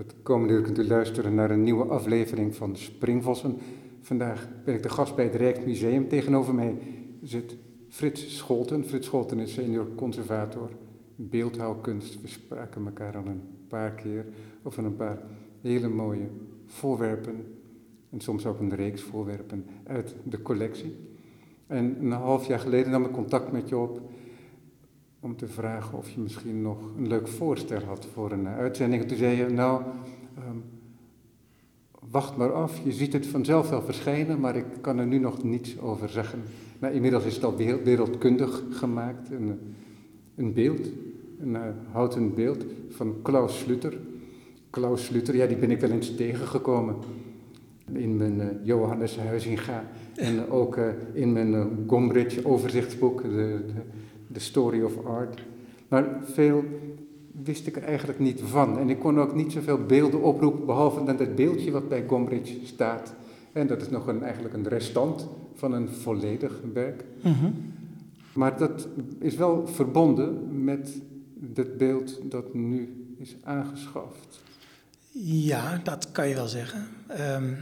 Het komende uur kunt u luisteren naar een nieuwe aflevering van Springvossen. Vandaag ben ik de gast bij het Rijksmuseum. Tegenover mij zit Frits Scholten. Frits Scholten is senior conservator beeldhouwkunst. We spraken elkaar al een paar keer over een paar hele mooie voorwerpen. En soms ook een reeks voorwerpen uit de collectie. En een half jaar geleden nam ik contact met je op om te vragen of je misschien nog een leuk voorstel had voor een uitzending. En toen zei je, nou, ehm, wacht maar af, je ziet het vanzelf wel verschijnen, maar ik kan er nu nog niets over zeggen. Nou, inmiddels is het al wereldkundig gemaakt, een, een beeld, een uh, houten beeld van Klaus Sluter. Klaus Sluter, ja, die ben ik wel eens tegengekomen in mijn uh, Johannes Huizinga en ook in mijn Gombrich overzichtsboek, de, de The Story of Art. Maar veel wist ik er eigenlijk niet van. En ik kon ook niet zoveel beelden oproepen, behalve dan het beeldje wat bij Gombrich staat. En dat is nog een, eigenlijk een restant van een volledig werk. Mm -hmm. Maar dat is wel verbonden met het beeld dat nu is aangeschaft. Ja, dat kan je wel zeggen. Um,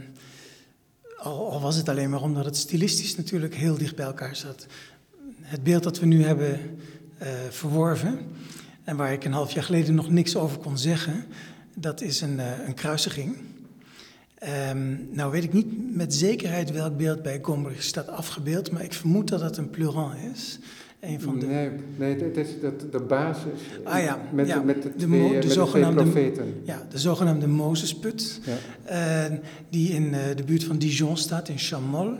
al, al, was het alleen maar omdat het stilistisch natuurlijk heel dicht bij elkaar zat het beeld dat we nu hebben uh, verworven en waar ik een half jaar geleden nog niks over kon zeggen, dat is een, uh, een kruisiging. Um, nou weet ik niet met zekerheid welk beeld bij Gombrich staat afgebeeld, maar ik vermoed dat het een pleurant is. Een van de... Nee, nee, het is dat de basis ah, ja, met, ja, met de, de, twee, de, met de zogenaamde, twee profeten. Ja, de zogenaamde Mozesput, ja. uh, die in uh, de buurt van Dijon staat, in Chamol.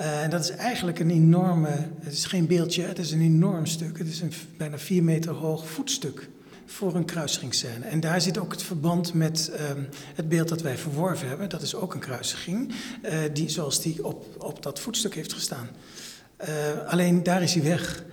Uh, en dat is eigenlijk een enorme, het is geen beeldje, het is een enorm stuk. Het is een bijna vier meter hoog voetstuk voor een kruisigingsscène. En daar zit ook het verband met um, het beeld dat wij verworven hebben. Dat is ook een kruisiging, die, zoals die op, op dat voetstuk heeft gestaan. alleen daar is hij weg.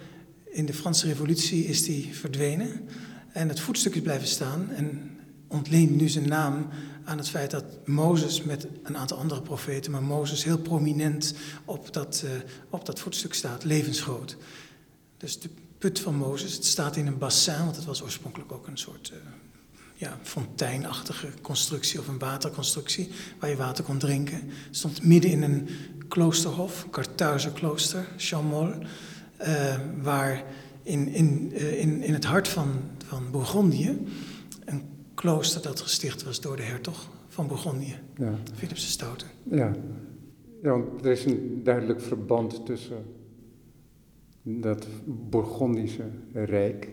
In de Franse Revolutie is die verdwenen en het voetstuk is blijven staan en ontleent nu zijn naam aan het feit dat Mozes met een aantal andere profeten, maar Mozes heel prominent op dat, uh, op dat voetstuk staat, levensgroot. Dus de put van Mozes, het staat in een bassin, want het was oorspronkelijk ook een soort uh, ja, fonteinachtige constructie of een waterconstructie waar je water kon drinken. Het stond midden in een kloosterhof, Karthuizer klooster, Chamol. Uh, waar in, in, uh, in, in het hart van, van Bourgondië een klooster dat gesticht was door de hertog van Bourgondië, ja. Philips de Stoute. Ja. ja, want er is een duidelijk verband tussen dat Bourgondische rijk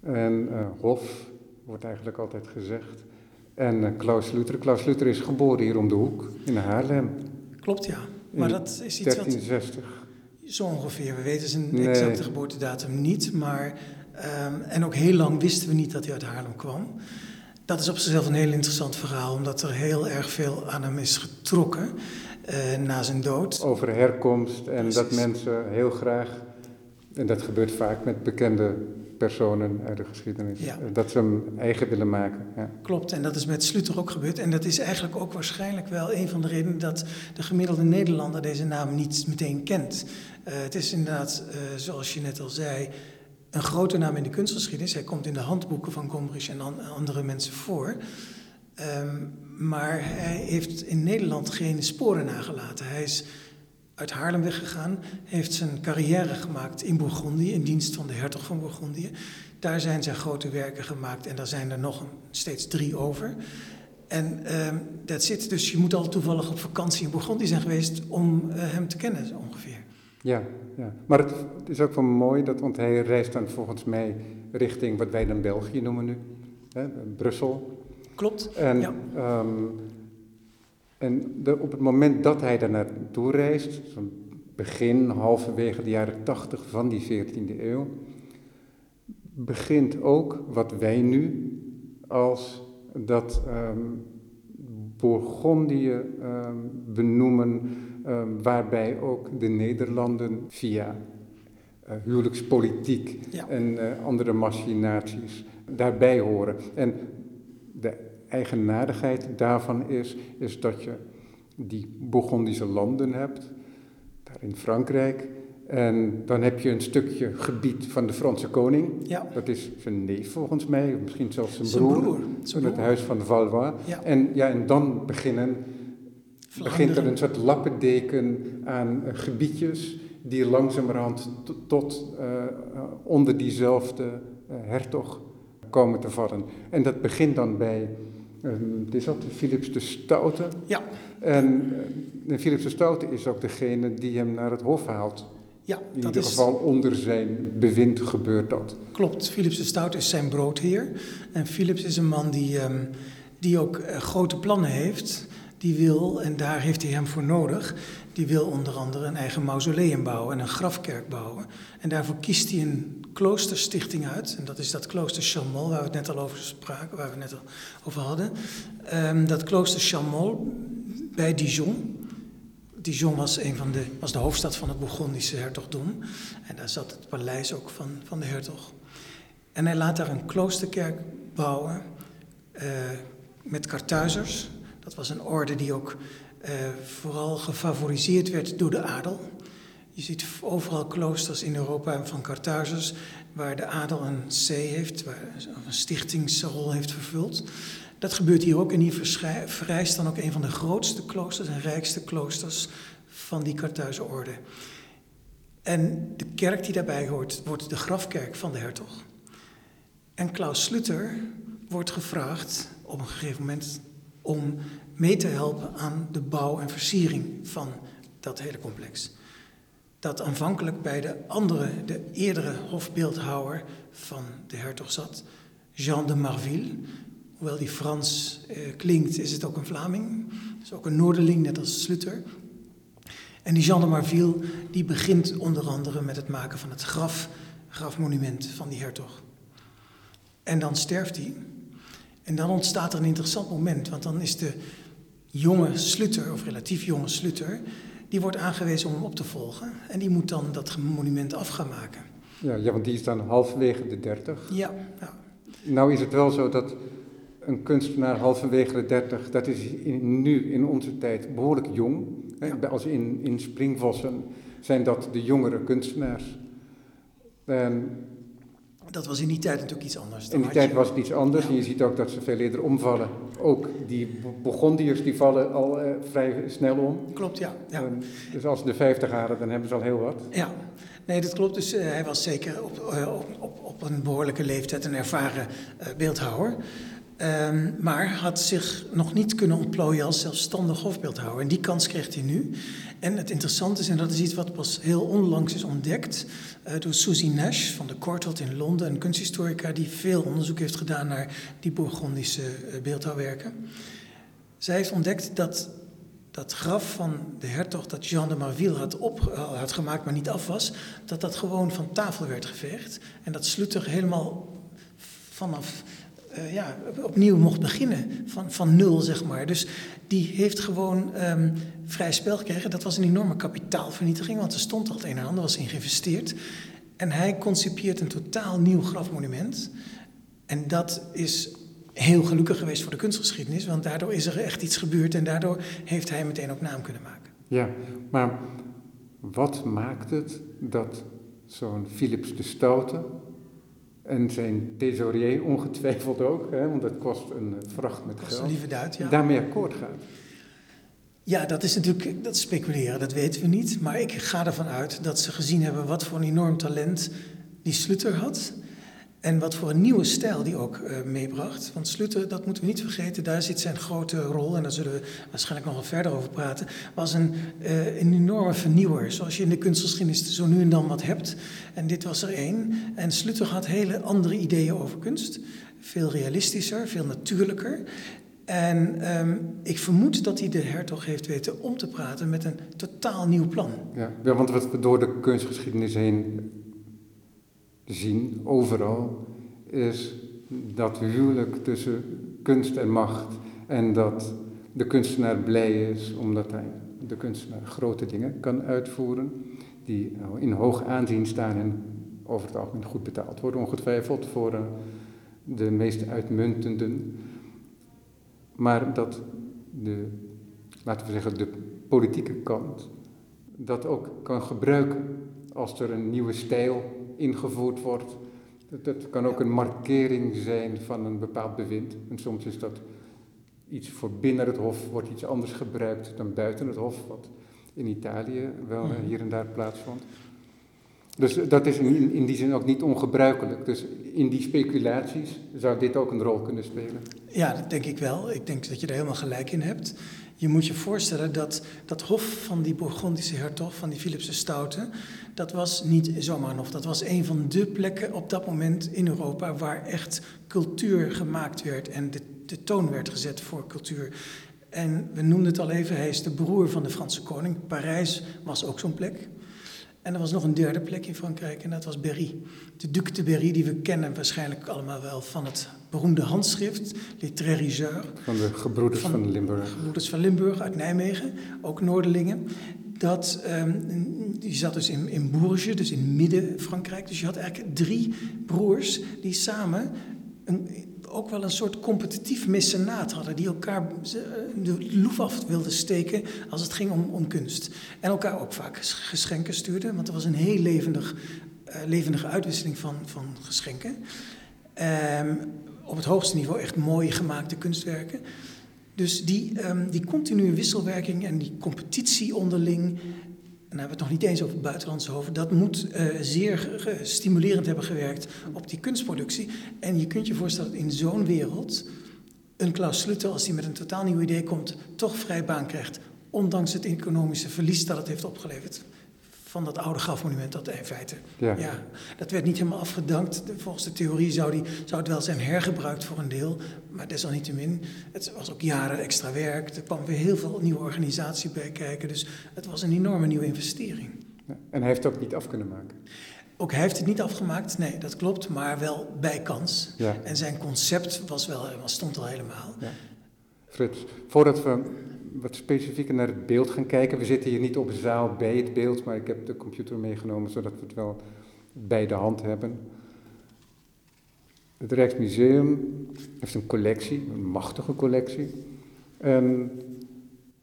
en uh, hof, wordt eigenlijk altijd gezegd, en Klaus Luther. Klaus Luther is geboren hier om de hoek, in Haarlem. Klopt, ja. Maar dat is iets 1360. wat... Zo ongeveer. We weten zijn nee. exacte geboortedatum niet, maar um, en ook heel lang wisten we niet dat hij uit Haarlem kwam. Dat is op zichzelf een heel interessant verhaal, omdat er heel erg veel aan hem is getrokken uh, na zijn dood. Over herkomst en Precies. dat mensen heel graag, en dat gebeurt vaak met bekende personen uit de geschiedenis, ja. dat ze hem eigen willen maken. Ja. Klopt, en dat is met Sluter ook gebeurd. En dat is eigenlijk ook waarschijnlijk wel een van de redenen dat de gemiddelde Nederlander deze naam niet meteen kent. Uh, het is inderdaad, uh, zoals je net al zei, een grote naam in de kunstgeschiedenis. Hij komt in de handboeken van Gombrich en an andere mensen voor. Um, maar hij heeft in Nederland geen sporen nagelaten. Hij is uit Haarlem weggegaan, heeft zijn carrière gemaakt in Bourgondië, in dienst van de hertog van Bourgondië. Daar zijn zijn grote werken gemaakt en daar zijn er nog steeds drie over. En dat um, zit, dus je moet al toevallig op vakantie in Bourgondië zijn geweest om uh, hem te kennen, ongeveer. Ja, ja. maar het, het, is ook wel mooi, dat, want hij reist dan volgens mij richting wat wij dan België noemen nu, hè, Brussel. Klopt, en, ja. Um, en de, op het moment dat hij daar naartoe reist, begin, halverwege de jaren tachtig van die 14e eeuw, begint ook wat wij nu als dat um, Bourgondië um, benoemen, um, waarbij ook de Nederlanden via uh, huwelijkspolitiek ja. en uh, andere machinaties daarbij horen. En de eigenaardigheid daarvan is, is dat je die Bourgondische landen hebt, daar in Frankrijk, En dan heb je een stukje gebied van de Franse koning. Ja. Dat is zijn neef volgens mij, of misschien zelfs zijn, Zijn broer. broer, zijn het huis van Valois. Ja. En, ja, en dan beginnen, begint er een soort lappendeken aan eh, gebiedjes die langzamerhand to- tot eh, onder diezelfde eh, hertog komen te vallen. En dat begint dan bij, het is dat, Philips de Stoute. Ja, En eh, Philips de Stoute is ook degene die hem naar het hof haalt. ja In dat ieder is, geval onder zijn bewind gebeurt dat. klopt. Philips de Stout is zijn broodheer. En Philips is een man die, ehm, die ook eh, grote plannen heeft. Die wil, en daar heeft hij hem voor nodig, die wil onder andere een eigen mausoleum bouwen en een grafkerk bouwen. En daarvoor kiest hij een kloosterstichting uit. En dat is dat klooster Chamol, waar we het net al over spraken, waar we net al over hadden. Ehm, dat klooster Chamol bij Dijon. Dijon was, een van de, was de hoofdstad van het Bourgondische hertogdom. En daar zat het paleis ook van, van de hertog. En hij laat daar een kloosterkerk bouwen eh, met Kartuizers. Dat was een orde die ook eh, vooral gefavoriseerd werd door de adel. Je ziet overal kloosters in Europa van Kartuizers waar de adel een C heeft, waar een stichtingsrol heeft vervuld. Dat gebeurt hier ook en hier verrijst dan ook een van de grootste kloosters en rijkste kloosters van die Kartuizer orde. En de kerk die daarbij hoort, wordt de grafkerk van de hertog. En Klaus Sluter wordt gevraagd op een gegeven moment om mee te helpen aan de bouw en versiering van dat hele complex. Dat aanvankelijk bij de andere, de eerdere hofbeeldhouwer van de hertog zat, Jean de Marville. Hoewel die Frans eh, klinkt, is het ook een Vlaming. is ook een Noorderling, net als Sluter. En die Jean de Marville die begint onder andere met het maken van het graf, grafmonument van die hertog. En dan sterft hij. En dan ontstaat er een interessant moment, want dan is de jonge Sluter, of relatief jonge Sluter, die wordt aangewezen om hem op te volgen. En die moet dan dat monument af gaan maken. Ja, ja, want die is dan halverwege de dertig. Ja, ja. Nou is het wel zo dat een kunstenaar halverwege de dertig, dat is in, nu in onze tijd behoorlijk jong. Hè? Ja. Als in, in Springvossen zijn dat de jongere kunstenaars. En dat was in die tijd natuurlijk iets anders. Dan in die tijd je- was het iets anders Ja. en je ziet ook dat ze veel eerder omvallen. Ook die Burgondiërs die vallen al eh, vrij snel om. Klopt, ja. ja. En dus als ze de 50 halen, dan hebben ze al heel wat. Ja, nee, dat klopt. Dus eh, hij was zeker op, eh, op, op, op een behoorlijke leeftijd een ervaren beeldhouwer. Ehm, maar had zich nog niet kunnen ontplooien als zelfstandig hofbeeldhouwer. En die kans kreeg hij nu. En het interessante is, en dat is iets wat pas heel onlangs is ontdekt eh, door Susie Nash van de Courtauld in Londen, een kunsthistorica die veel onderzoek heeft gedaan naar die Bourgondische eh, beeldhouwwerken. Zij heeft ontdekt dat dat graf van de hertog dat Jean de Marville had, op, eh, had gemaakt, maar niet af was, dat dat gewoon van tafel werd geveegd. En dat Sluter helemaal vanaf, eh, ja, opnieuw mocht beginnen, van, van nul zeg maar. Dus die heeft gewoon ehm, vrij spel gekregen. Dat was een enorme kapitaalvernietiging, want er stond al het een en ander, was in geïnvesteerd. En hij concipieert een totaal nieuw grafmonument. En dat is heel gelukkig geweest voor de kunstgeschiedenis, want daardoor is er echt iets gebeurd en daardoor heeft hij meteen ook naam kunnen maken. Ja, maar wat maakt het dat zo'n Philips de Stoute en zijn thesaurier ongetwijfeld ook, hè, want dat kost een vracht met Kost een geld, lieve duit, ja. daarmee akkoord gaat? Ja, dat is natuurlijk dat is speculeren, dat weten we niet. Maar ik ga ervan uit dat ze gezien hebben wat voor een enorm talent die Sluter had. En wat voor een nieuwe stijl die ook eh, meebracht. Want Sluter, dat moeten we niet vergeten, daar zit zijn grote rol, en daar zullen we waarschijnlijk nog wel verder over praten, was een, eh, een enorme vernieuwer. Zoals je in de kunstgeschiedenis zo nu en dan wat hebt. En dit was er één. En Sluter had hele andere ideeën over kunst. Veel realistischer, veel natuurlijker. En ehm, ik vermoed dat hij de hertog heeft weten om te praten met een totaal nieuw plan. Ja, want wat door de kunstgeschiedenis heen zien, overal, is dat huwelijk tussen kunst en macht. En dat de kunstenaar blij is omdat hij, de kunstenaar, grote dingen kan uitvoeren. Die in hoog aanzien staan en over het algemeen goed betaald worden, ongetwijfeld voor eh, de meest uitmuntenden. Maar dat de, laten we zeggen, de politieke kant dat ook kan gebruiken als er een nieuwe stijl ingevoerd wordt. Dat, dat kan ook een markering zijn van een bepaald bewind. En soms is dat iets voor binnen het hof, wordt iets anders gebruikt dan buiten het hof, wat in Italië wel mhm. hier en daar plaatsvond. Dus dat is in, in die zin ook niet ongebruikelijk. Dus in die speculaties zou dit ook een rol kunnen spelen. Ja, dat denk ik wel. Ik denk dat je er helemaal gelijk in hebt. Je moet je voorstellen dat dat hof van die Bourgondische hertog, van die Philipse Stoute, dat was niet zomaar een hof. Dat was een van de plekken op dat moment in Europa waar echt cultuur gemaakt werd en de, de toon werd gezet voor cultuur. En we noemden het al even, hij is de broer van de Franse koning. Parijs was ook zo'n plek. En er was nog een derde plek in Frankrijk en dat was Berry. De Duc de Berry, die we kennen waarschijnlijk allemaal wel van het beroemde handschrift, Les. Van de gebroeders van, van Limburg. Gebroeders van Limburg uit Nijmegen, ook Noorderlingen. Dat, um, die zat dus in, in Bourges, dus in midden-Frankrijk. Dus je had eigenlijk drie broers die samen een, ook wel een soort competitief mecenaat hadden. Die elkaar eh, de loef af wilden steken als het ging om, om kunst. En elkaar ook vaak geschenken stuurden. Want er was een heel levendig, uh, levendige uitwisseling van, van geschenken. Um, op het hoogste niveau echt mooie gemaakte kunstwerken. Dus die, um, die continue wisselwerking en die competitie onderling daar hebben we het nog niet eens over buitenlandse hoven. Dat moet uh, zeer stimulerend hebben gewerkt op die kunstproductie. En je kunt je voorstellen dat in zo'n wereld een Klaus Slutter, als hij met een totaal nieuw idee komt, toch vrij baan krijgt. Ondanks het economische verlies dat het heeft opgeleverd van dat oude grafmonument, dat in feite. Ja. ja. dat werd niet helemaal afgedankt. Volgens de theorie zou, die, zou het wel zijn hergebruikt voor een deel. Maar desalniettemin, het was ook jaren extra werk. Er kwam weer heel veel nieuwe organisatie bij kijken. Dus het was een enorme nieuwe investering. Ja. En hij heeft het ook niet af kunnen maken? Ook hij heeft het niet afgemaakt, nee, dat klopt. Maar wel bij kans. Ja. En zijn concept was wel, was, stond al helemaal. Ja. Frits, voordat we wat specifieker naar het beeld gaan kijken. We zitten hier niet op zaal bij het beeld, maar ik heb de computer meegenomen zodat we het wel bij de hand hebben. Het Rijksmuseum heeft een collectie, een machtige collectie.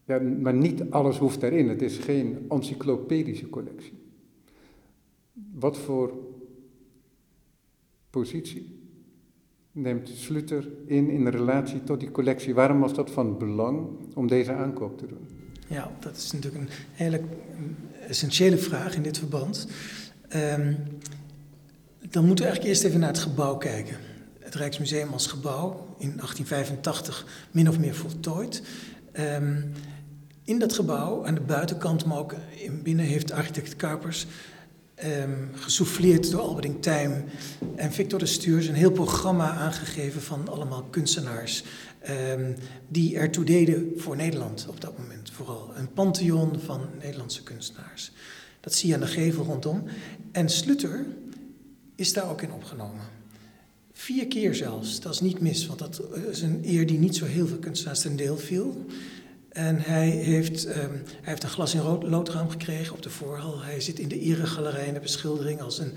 Ja, maar niet alles hoeft daarin. Het is geen encyclopedische collectie. Wat voor positie neemt Sluter in in relatie tot die collectie? Waarom was dat van belang om deze aankoop te doen? Ja, dat is natuurlijk een hele essentiële vraag in dit verband. Um, dan moeten we eigenlijk eerst even naar het gebouw kijken. Het Rijksmuseum als gebouw, in 1885 min of meer voltooid. Um, in dat gebouw, aan de buitenkant, maar ook in binnen, heeft architect Kuipers um, gesouffleerd door Alberding Tijm en Victor de Stuurs een heel programma aangegeven van allemaal kunstenaars um, die ertoe deden voor Nederland op dat moment. Vooral een pantheon van Nederlandse kunstenaars. Dat zie je aan de gevel rondom. En Slutter is daar ook in opgenomen. Vier keer zelfs, dat is niet mis, want dat is een eer die niet zo heel veel kunstenaars ten deel viel. En hij heeft, um, hij heeft een glas in loodraam gekregen op de voorhal. Hij zit in de eregalerij in de beschildering als een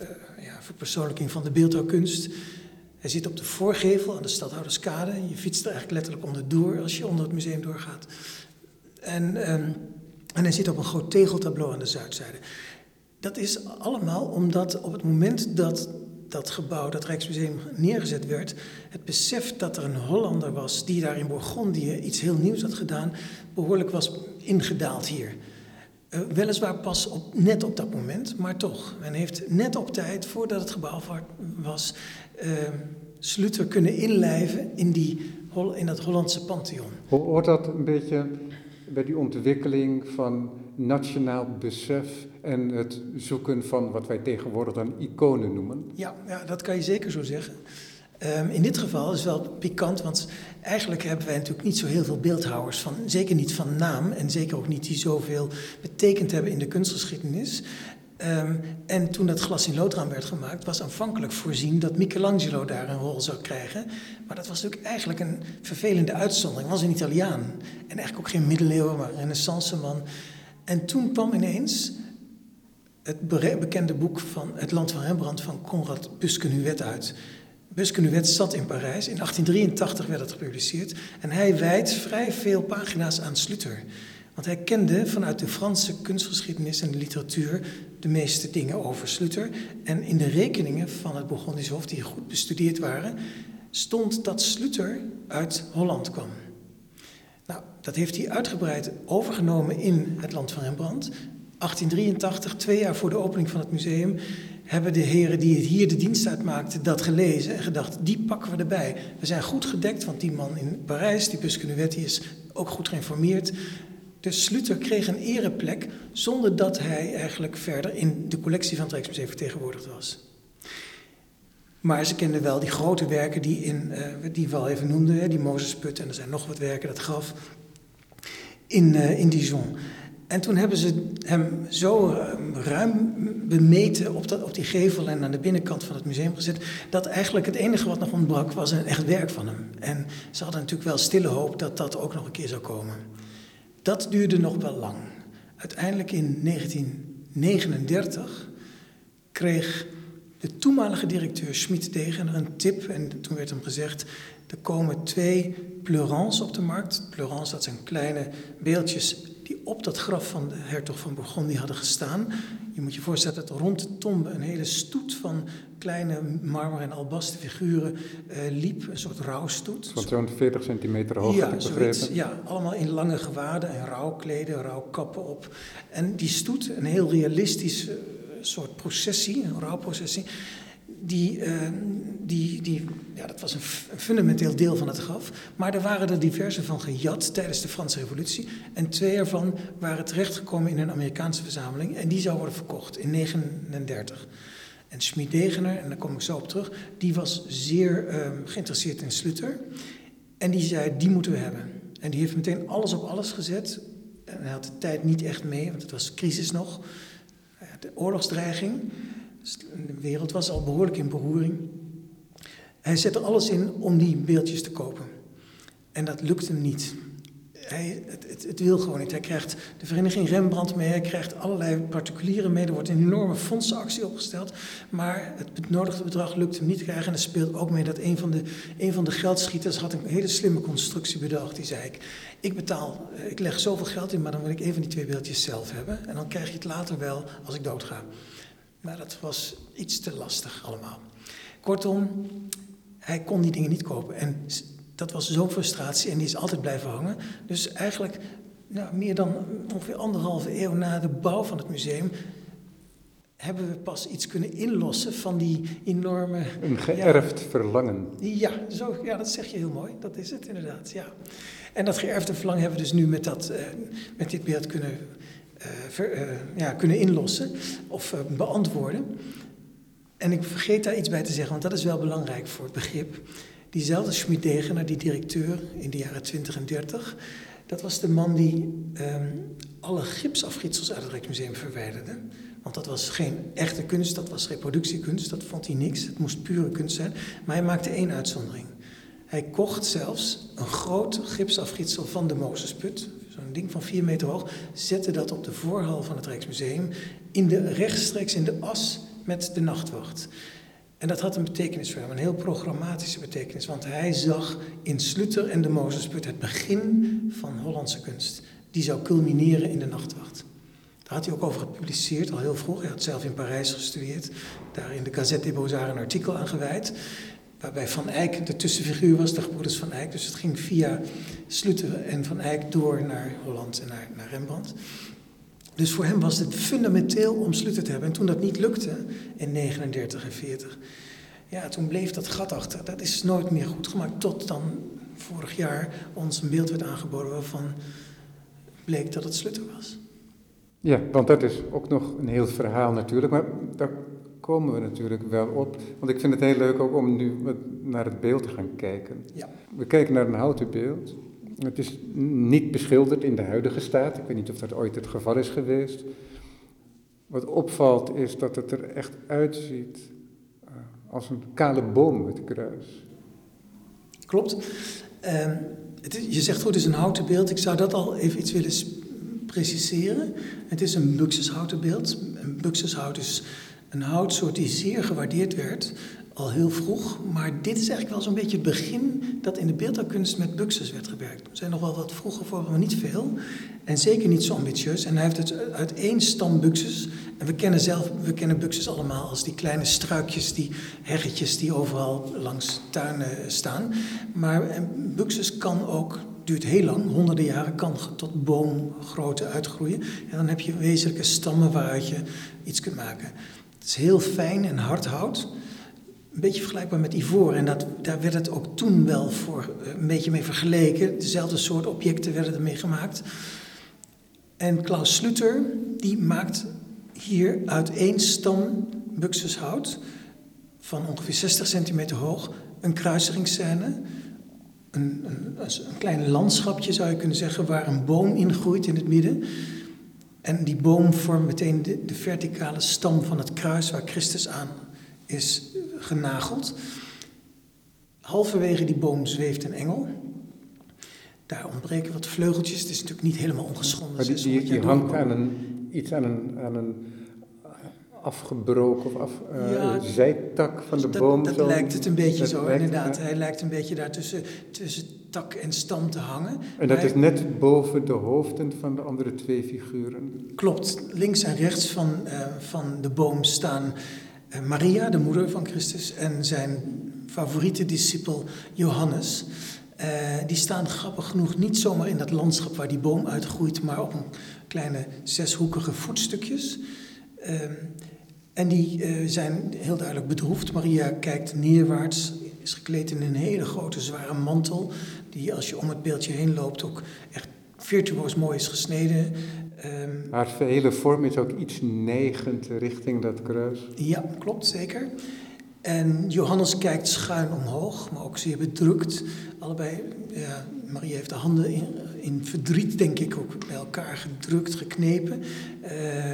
uh, ja, verpersoonlijking van de beeldhouwkunst. Hij zit op de voorgevel aan de Stadhouderskade. Je fietst er eigenlijk letterlijk onderdoor als je onder het museum doorgaat. En, um, en hij zit op een groot tegeltableau aan de zuidzijde. Dat is allemaal omdat op het moment dat dat gebouw, dat Rijksmuseum, neergezet werd, het besef dat er een Hollander was die daar in Bourgondië iets heel nieuws had gedaan, behoorlijk was ingedaald hier. Uh, weliswaar pas net op dat moment, maar toch. Men heeft net op tijd, voordat het gebouw was, uh, Sluter kunnen inlijven in, die, in dat Hollandse pantheon. Hoort dat een beetje bij die ontwikkeling van nationaal besef en het zoeken van wat wij tegenwoordig dan iconen noemen? Ja, ja dat kan je zeker zo zeggen. Um, in dit geval is wel pikant, want eigenlijk hebben wij natuurlijk niet zo heel veel beeldhouwers van, zeker niet van naam en zeker ook niet die zoveel betekend hebben in de kunstgeschiedenis. Um, en toen dat glas in loodraam werd gemaakt, was aanvankelijk voorzien dat Michelangelo daar een rol zou krijgen. Maar dat was natuurlijk eigenlijk een vervelende uitzondering. Was een Italiaan en eigenlijk ook geen middeleeuwen, maar een renaissance man. En toen kwam ineens het bekende boek van Het Land van Rembrandt van Conrad Busquenuet uit. Busquenuet zat in Parijs. In 1883 werd het gepubliceerd. En hij wijdt vrij veel pagina's aan Sluter. Want hij kende vanuit de Franse kunstgeschiedenis en literatuur de meeste dingen over Sluter. En in de rekeningen van het Bourgondisch Hof, die goed bestudeerd waren, stond dat Sluter uit Holland kwam. Nou, dat heeft hij uitgebreid overgenomen in het land van Rembrandt. 1883, twee jaar voor de opening van het museum, hebben de heren die hier de dienst uitmaakten dat gelezen en gedacht, die pakken we erbij. We zijn goed gedekt, want die man in Parijs, die Busquenuetti, is ook goed geïnformeerd. Dus Sluter kreeg een ereplek zonder dat hij eigenlijk verder in de collectie van het Rijksmuseum vertegenwoordigd was. Maar ze kenden wel die grote werken die, in, uh, die we al even noemden, die Mozesput en er zijn nog wat werken, dat graf, in, uh, in Dijon. En toen hebben ze hem zo ehm, ruim bemeten op, dat, op die gevel en aan de binnenkant van het museum gezet, dat eigenlijk het enige wat nog ontbrak was een echt werk van hem. En ze hadden natuurlijk wel stille hoop dat dat ook nog een keer zou komen. Dat duurde nog wel lang. Uiteindelijk in 1939 kreeg de toenmalige directeur Schmid Degener een tip en toen werd hem gezegd: er komen twee pleurants op de markt. Pleurants, dat zijn kleine beeldjes die op dat graf van de hertog van Bourgondië hadden gestaan. Je moet je voorstellen dat rond de tombe een hele stoet van kleine marmer- en albasten figuren uh, liep. Een soort rouwstoet. Van zo'n 40 centimeter hoog, ja, zoiets, ja, allemaal in lange gewaden en rouwkleden, rouwkappen op. En die stoet, een heel realistisch uh, soort processie, een rouwprocessie die, uh, die, die, ja, dat was een, fundamenteel deel van het graf. Maar er waren er diverse van gejat tijdens de Franse Revolutie. En twee ervan waren terechtgekomen in een Amerikaanse verzameling. En die zou worden verkocht in 1939. En Schmid Degener, en daar kom ik zo op terug, die was zeer uh, geïnteresseerd in Sluter. En die zei, die moeten we hebben. En die heeft meteen alles op alles gezet. En hij had de tijd niet echt mee, want het was crisis nog. De oorlogsdreiging. De wereld was al behoorlijk in beroering. Hij zette alles in om die beeldjes te kopen. En dat lukte niet. Hij, het, het, het, wil gewoon niet. Hij krijgt de vereniging Rembrandt mee, hij krijgt allerlei particulieren mee. Er wordt een enorme fondsenactie opgesteld. Maar het benodigde bedrag lukt hem niet te krijgen. En er speelt ook mee dat een van, de, een van de geldschieters had een hele slimme constructie bedacht. Die zei: ik, ik betaal, ik leg zoveel geld in, maar dan wil ik een van die twee beeldjes zelf hebben. En dan krijg je het later wel als ik doodga. Maar dat was iets te lastig allemaal. Kortom, hij kon die dingen niet kopen. En dat was zo'n frustratie en die is altijd blijven hangen. Dus eigenlijk nou, meer dan ongeveer anderhalve eeuw na de bouw van het museum hebben we pas iets kunnen inlossen van die enorme... Een geërfd ja, verlangen. Ja, zo, ja, dat zeg je heel mooi. Dat is het inderdaad, ja. En dat geërfde verlangen hebben we dus nu met, dat, uh, met dit beeld kunnen, uh, ver, uh, ja, kunnen inlossen of beantwoorden. En ik vergeet daar iets bij te zeggen, want dat is wel belangrijk voor het begrip. Diezelfde Schmid Degener, die directeur in de jaren 20 en 30, dat was de man die um, alle gipsafgietsels uit het Rijksmuseum verwijderde. Want dat was geen echte kunst, dat was reproductiekunst, dat vond hij niks. Het moest pure kunst zijn. Maar hij maakte één uitzondering. Hij kocht zelfs een groot gipsafgietsel van de Mozesput, zo'n ding van vier meter hoog, zette dat op de voorhal van het Rijksmuseum, in de, rechtstreeks in de as met de nachtwacht. En dat had een betekenis voor hem, een heel programmatische betekenis. Want hij zag in Sluter en de Mozesput het begin van Hollandse kunst. Die zou culmineren in de nachtwacht. Daar had hij ook over gepubliceerd, al heel vroeg. Hij had zelf in Parijs gestudeerd. Daar in de Gazette des Beaux-Arts een artikel aan gewijd. Waarbij Van Eyck de tussenfiguur was, de gebroeders Van Eyck. Dus het ging via Sluter en Van Eyck door naar Holland en naar, naar Rembrandt. Dus voor hem was het fundamenteel om Sluter te hebben. En toen dat niet lukte, in 39 en 40, ja, toen bleef dat gat achter. Dat is nooit meer goed gemaakt, tot dan vorig jaar ons een beeld werd aangeboden waarvan bleek dat het Sluter was. Ja, want dat is ook nog een heel verhaal natuurlijk, maar daar komen we natuurlijk wel op. Want ik vind het heel leuk ook om nu naar het beeld te gaan kijken. Ja. We kijken naar een houten beeld. Het is niet beschilderd in de huidige staat. Ik weet niet of dat ooit het geval is geweest. Wat opvalt is dat het er echt uitziet uh, als een kale boom met kruis. Klopt. Uh, het je zegt goed, het is een houten beeld. Ik zou dat al even iets willen preciseren. Het is een buxushouten beeld. Een buxushout is een houtsoort die zeer gewaardeerd werd al heel vroeg. Maar dit is eigenlijk wel zo'n beetje het begin dat in de beeldhouwkunst met buxus werd gewerkt. Er zijn nog wel wat vroege vormen, maar niet veel. En zeker niet zo ambitieus. En hij heeft het uit één stam buxus. En we kennen zelf, we kennen buxus allemaal als die kleine struikjes, die heggetjes die overal langs tuinen staan. Maar eh, buxus kan ook duurt heel lang, honderden jaren, kan tot boomgrootte uitgroeien. En dan heb je wezenlijke stammen waaruit je iets kunt maken. Het is heel fijn en hard hout. Een beetje vergelijkbaar met ivoor. En dat, daar werd het ook toen wel voor eh, een beetje mee vergeleken. Dezelfde soort objecten werden ermee gemaakt. En Klaus Sluter, die maakt hier uit één stam buxushout van ongeveer 60 centimeter hoog een kruisigingsscène een, een, een klein landschapje zou je kunnen zeggen, waar een boom in groeit in het midden. En die boom vormt meteen de, de, verticale stam van het kruis waar Christus aan is genageld. Halverwege die boom zweeft een engel. Daar ontbreken wat vleugeltjes. Het is natuurlijk niet helemaal ongeschonden. Maar die, die, die hangt aan een, iets aan een, aan een afgebroken of af, uh, zijtak van de boom. Dat lijkt het een beetje zo, inderdaad. Hij lijkt een beetje daar tussen, tussen tak en stam te hangen. En dat is net boven de hoofden van de andere twee figuren. Klopt. Links en rechts van, uh, van de boom staan Maria, de moeder van Christus, en zijn favoriete discipel Johannes. die staan grappig genoeg niet zomaar in dat landschap waar die boom uitgroeit, maar op een kleine zeshoekige voetstukjes. Ehm, en die uh, zijn heel duidelijk bedroefd. Maria kijkt neerwaarts, is gekleed in een hele grote zware mantel, die als je om het beeldje heen loopt ook echt virtuoos mooi is gesneden. Um, Haar hele vorm is ook iets neigend richting dat kruis. Ja, klopt, zeker. En Johannes kijkt schuin omhoog, maar ook zeer bedrukt. Allebei, ja, Maria heeft de handen in, in verdriet, denk ik, ook bij elkaar gedrukt, geknepen. Uh,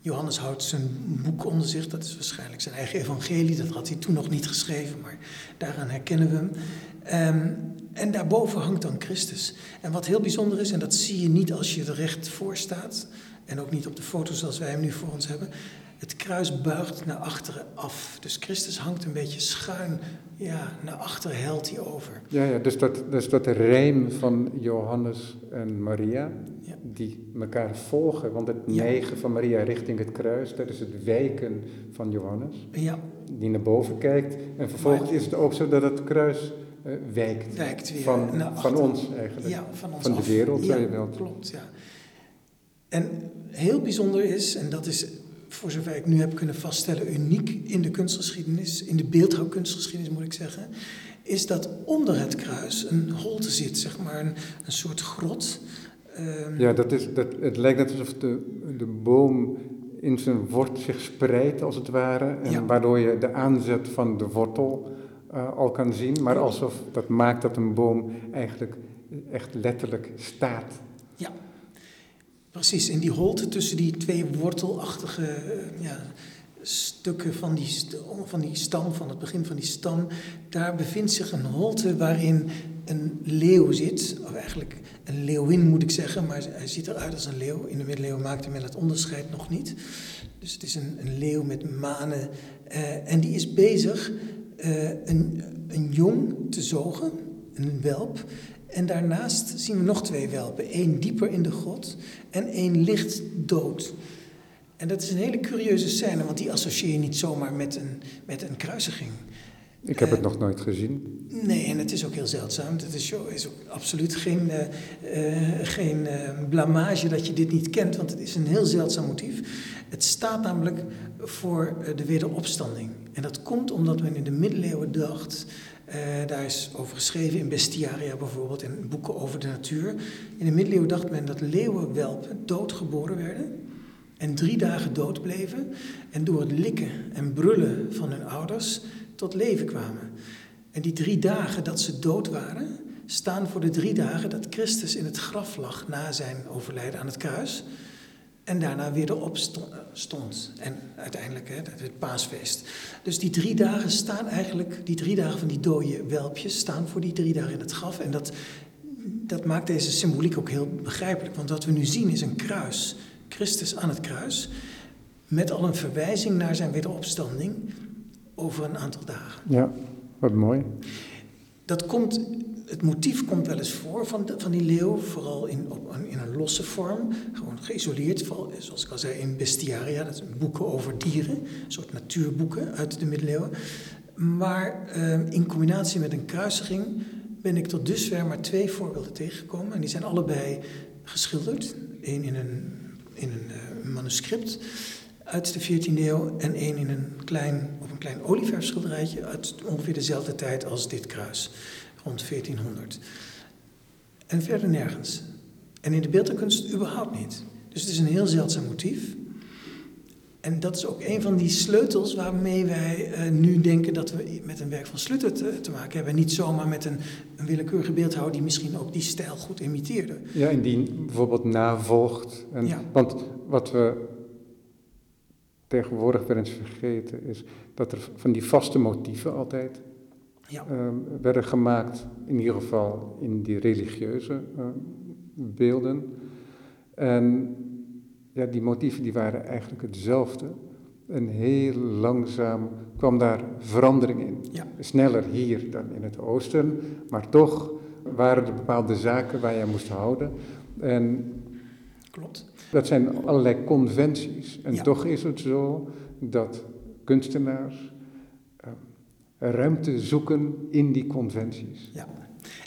Johannes houdt zijn boek onder zich, dat is waarschijnlijk zijn eigen evangelie, dat had hij toen nog niet geschreven, maar daaraan herkennen we hem. Um, en daarboven hangt dan Christus. En wat heel bijzonder is, en dat zie je niet als je er recht voor staat, en ook niet op de foto's zoals wij hem nu voor ons hebben, het kruis buigt naar achteren af. Dus Christus hangt een beetje schuin, ja, naar achteren helt hij over. Ja, ja dus, dat, dus dat rijm van Johannes en Maria, ja. die elkaar volgen. Want het neigen van Maria richting het kruis, dat is het wijken van Johannes. Ja. Die naar boven kijkt. En vervolgens is het ook zo dat het kruis wijkt. Wijkt weer van, van ons eigenlijk. Ja, van ons Van de wereld, ja, je wel. klopt, ja. En heel bijzonder is, en dat is voor zover ik nu heb kunnen vaststellen, uniek in de kunstgeschiedenis, in de beeldhouwkunstgeschiedenis moet ik zeggen, is dat onder het kruis een holte zit, zeg maar, een, een soort grot. Um, ja, dat is, dat, het lijkt net alsof de, de boom in zijn wort zich spreidt, als het ware, en Ja. waardoor je de aanzet van de wortel uh, al kan zien, maar alsof dat maakt dat een boom eigenlijk echt letterlijk staat. Ja, precies. In die holte tussen die twee wortelachtige uh, ja, stukken van die, van die stam, van het begin van die stam, daar bevindt zich een holte waarin een leeuw zit, of eigenlijk een leeuwin moet ik zeggen, maar hij ziet eruit als een leeuw. In de middeleeuwen maakte men het onderscheid nog niet. Dus het is een, een leeuw met manen uh, en die is bezig uh, een, een jong te zogen, een welp. En daarnaast zien we nog twee welpen. Eén dieper in de grot en één licht dood. En dat is een hele curieuze scène, want die associeer je niet zomaar met een, met een kruisiging. Ik heb het nog nooit gezien. Nee, en het is ook heel zeldzaam. Het is, is ook absoluut geen, uh, geen blamage dat je dit niet kent, want het is een heel zeldzaam motief. Het staat namelijk voor de wederopstanding. En dat komt omdat men in de middeleeuwen dacht, uh, daar is over geschreven in Bestiaria bijvoorbeeld, in boeken over de natuur. In de middeleeuwen dacht men dat leeuwenwelpen doodgeboren werden en drie dagen dood bleven en door het likken en brullen van hun ouders tot leven kwamen. En die drie dagen dat ze dood waren, staan voor de drie dagen dat Christus in het graf lag na zijn overlijden aan het kruis. En daarna weer erop stond. En uiteindelijk het paasfeest. Dus die drie dagen staan eigenlijk, die drie dagen van die dode welpjes staan voor die drie dagen in het graf. En dat, dat maakt deze symboliek ook heel begrijpelijk. Want wat we nu zien is een kruis. Christus aan het kruis. Met al een verwijzing naar zijn wederopstanding. Over een aantal dagen. Ja, wat mooi. Dat komt, het motief komt wel eens voor van, de, van die leeuw, vooral in, op, in een losse vorm, gewoon geïsoleerd, zoals ik al zei in bestiaria, dat zijn boeken over dieren, een soort natuurboeken uit de middeleeuwen. Maar uh, in combinatie met een kruisiging ben ik tot dusver maar twee voorbeelden tegengekomen. En die zijn allebei geschilderd. Eén in een, in een uh, manuscript uit de 14e eeuw en één in een klein, op een klein olieverfschilderijtje uit ongeveer dezelfde tijd als dit kruis, rond 1400. En verder nergens. En in de beeldkunst überhaupt niet. Dus het is een heel zeldzaam motief. En dat is ook een van die sleutels waarmee wij uh, nu denken dat we met een werk van Slutter te, te maken hebben. Niet zomaar met een, een, willekeurige beeldhouwer die misschien ook die stijl goed imiteerde. Ja, en die bijvoorbeeld navolgt. En, ja. Want wat we tegenwoordig wel eens vergeten is dat er van die vaste motieven altijd ja. uh, werden gemaakt, in ieder geval in die religieuze uh, beelden. En ja, die motieven die waren eigenlijk hetzelfde. En heel langzaam kwam daar verandering in. Ja. Sneller hier dan in het oosten, maar toch waren er bepaalde zaken waar je moest houden. En Klopt. Dat zijn allerlei conventies. En toch is het zo dat kunstenaars uh, ruimte zoeken in die conventies. Ja.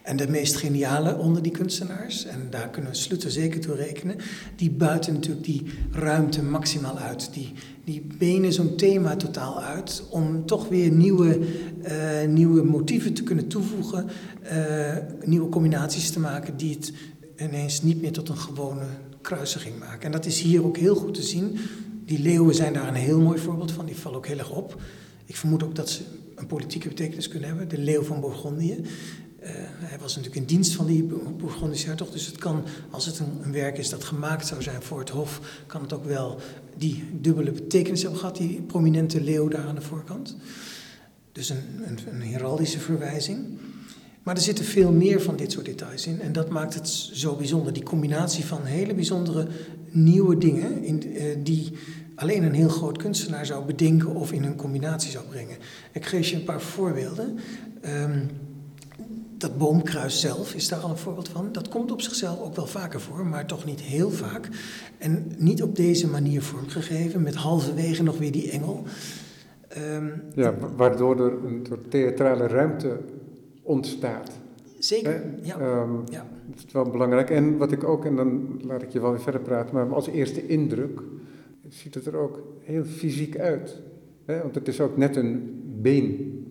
En de meest geniale onder die kunstenaars, en daar kunnen we Slutter zeker toe rekenen, die buiten natuurlijk die ruimte maximaal uit. Die, die benen zo'n thema totaal uit om toch weer nieuwe, uh, nieuwe motieven te kunnen toevoegen, uh, nieuwe combinaties te maken die het ineens niet meer tot een gewone kruisiging maken. En dat is hier ook heel goed te zien. Die leeuwen zijn daar een heel mooi voorbeeld van, die vallen ook heel erg op. Ik vermoed ook dat ze een politieke betekenis kunnen hebben. De leeuw van Bourgondië. Uh, hij was natuurlijk in dienst van die Bourgondische hertog. Dus het kan, als het een, een, werk is dat gemaakt zou zijn voor het hof, kan het ook wel die dubbele betekenis hebben gehad, die prominente leeuw daar aan de voorkant. Dus een, een, een heraldische verwijzing. Maar er zitten veel meer van dit soort details in. En dat maakt het zo bijzonder. Die combinatie van hele bijzondere nieuwe dingen, in, uh, die alleen een heel groot kunstenaar zou bedenken of in een combinatie zou brengen. Ik geef je een paar voorbeelden. Um, dat boomkruis zelf is daar al een voorbeeld van. Dat komt op zichzelf ook wel vaker voor, maar toch niet heel vaak. En niet op deze manier vormgegeven, met halverwege nog weer die engel. Um, ja, waardoor er een soort theatrale ruimte ontstaat. Zeker, ja. Um, ja. Dat is wel belangrijk. En wat ik ook, en dan laat ik je wel weer verder praten, maar als eerste indruk ziet het er ook heel fysiek uit. Hè? Want het is ook net een been,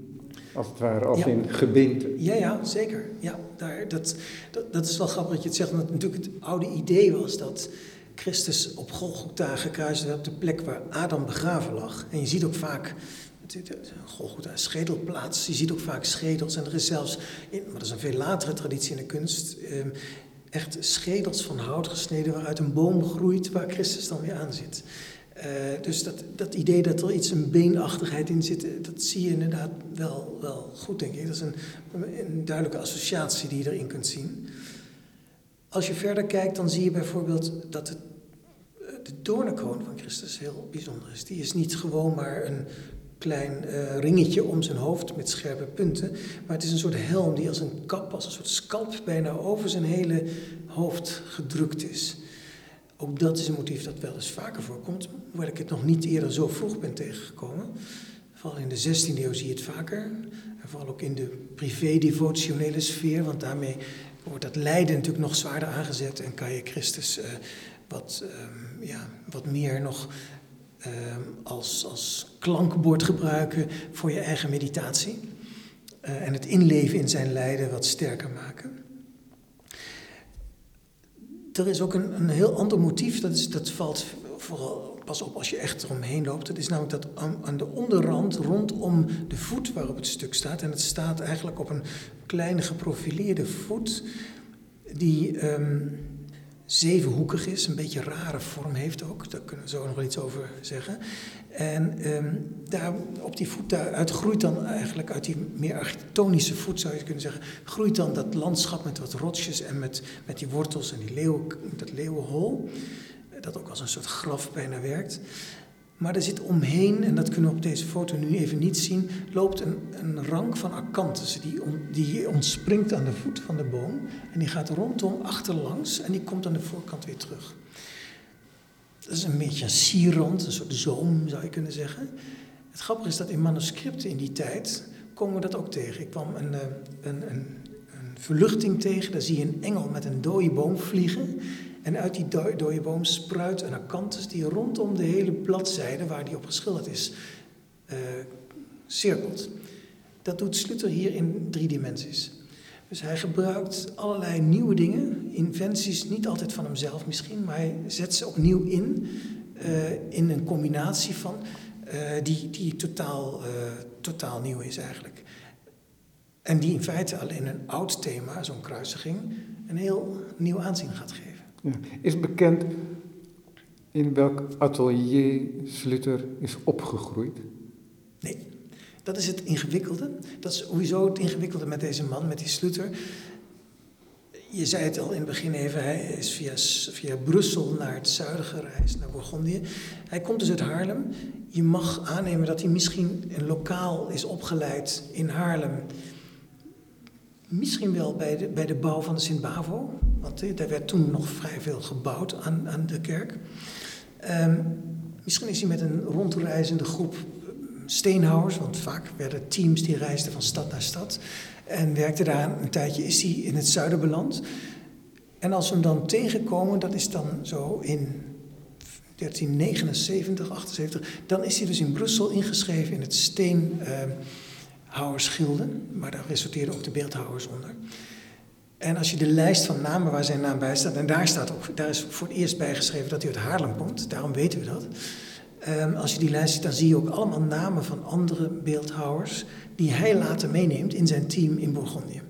als het ware, als in gebeente. Ja, ja, zeker. Ja, daar, dat, dat, dat is wel grappig dat je het zegt, omdat natuurlijk het oude idee was dat Christus op Golgotha gekruist werd op de plek waar Adam begraven lag. En je ziet ook vaak Golgotha, schedelplaats. Je ziet ook vaak schedels. En er is zelfs, in, maar dat is een veel latere traditie in de kunst, ehm, echt schedels van hout gesneden waaruit een boom groeit waar Christus dan weer aan zit. Uh, dus dat, dat idee dat er iets, een beenachtigheid in zit, dat zie je inderdaad wel, wel goed, denk ik. Dat is een, een duidelijke associatie die je erin kunt zien. Als je verder kijkt, dan zie je bijvoorbeeld dat het, de doornenkroon van Christus heel bijzonder is. Die is niet gewoon maar een klein uh, ringetje om zijn hoofd met scherpe punten. Maar het is een soort helm die als een kap, als een soort scalp bijna over zijn hele hoofd gedrukt is. Ook dat is een motief dat wel eens vaker voorkomt, hoewel ik het nog niet eerder zo vroeg ben tegengekomen. Vooral in de 16e eeuw zie je het vaker. En vooral ook in de privé-devotionele sfeer, want daarmee wordt dat lijden natuurlijk nog zwaarder aangezet en kan je Christus uh, wat, um, ja, wat meer nog uh, als, als klankbord gebruiken voor je eigen meditatie. Uh, en het inleven in zijn lijden wat sterker maken. Er is ook een, een heel ander motief, dat, is, dat valt vooral pas op als je echt eromheen loopt. Dat is namelijk dat aan, de onderrand, rondom de voet waarop het stuk staat, en het staat eigenlijk op een kleine geprofileerde voet, die um, zevenhoekig is, een beetje rare vorm heeft ook. Daar kunnen we zo nog wel iets over zeggen. En um, daar, op die voet daaruit groeit dan eigenlijk, uit die meer architectonische voet zou je kunnen zeggen, groeit dan dat landschap met wat rotsjes en met, met die wortels en die leeuw, dat leeuwenhol. Dat ook als een soort graf bijna werkt. Maar er zit omheen, en dat kunnen we op deze foto nu even niet zien, loopt een, een rank van acanthus. Die, die ontspringt aan de voet van de boom en die gaat rondom achterlangs en die komt aan de voorkant weer terug. Dat is een beetje een sierrand, een soort zoom zou je kunnen zeggen. Het grappige is dat in manuscripten in die tijd komen we dat ook tegen. Ik kwam een, eh, een, een, een verluchting tegen, daar zie je een engel met een dode boom vliegen. En uit die dode boom spruit een acanthus die rondom de hele bladzijde waar die op geschilderd is, uh, cirkelt. Dat doet Sluter hier in drie dimensies. Dus hij gebruikt allerlei nieuwe dingen, inventies, niet altijd van hemzelf misschien, maar hij zet ze opnieuw in, uh, in een combinatie van, uh, die, die totaal, totaal nieuw is eigenlijk. En die in feite alleen een oud thema, zo'n kruisiging, een heel nieuw aanzien gaat geven. Is bekend in welk atelier Sluter is opgegroeid? Nee, dat is het ingewikkelde. Dat is sowieso het ingewikkelde met deze man, met die Sluter. Je zei het al in het begin even, hij is via, via Brussel naar het zuiden gereisd, naar Bourgondië. Hij komt dus uit Haarlem. Je mag aannemen dat hij misschien een lokaal is opgeleid in Haarlem Misschien wel bij de, bij de bouw van de Sint-Bavo, want er eh, werd toen nog vrij veel gebouwd aan, aan de kerk. Um, misschien is hij met een rondreizende groep eh, steenhouwers, want vaak werden teams die reisden van stad naar stad. En werkte daar een tijdje, is hij in het zuiden beland. En als we hem dan tegenkomen, dat is dan zo in 1379, 78, dan is hij dus in Brussel ingeschreven in het steen. Houwersgilden, maar daar resulteerden ook de beeldhouwers onder. En als je de lijst van namen waar zijn naam bij staat, en daar, staat ook, daar is voor het eerst bijgeschreven dat hij uit Haarlem komt, daarom weten we dat. Um, als je die lijst ziet, dan zie je ook allemaal namen van andere beeldhouwers die hij later meeneemt in zijn team in Bourgondië.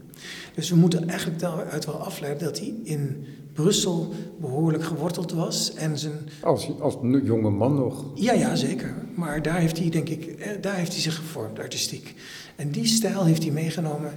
Dus we moeten eigenlijk daaruit wel afleiden dat hij in Brussel behoorlijk geworteld was. En zijn... als, als jonge man nog? Ja, ja, zeker. Maar daar heeft hij, denk ik, eh, daar heeft hij zich gevormd, artistiek. En die stijl heeft hij meegenomen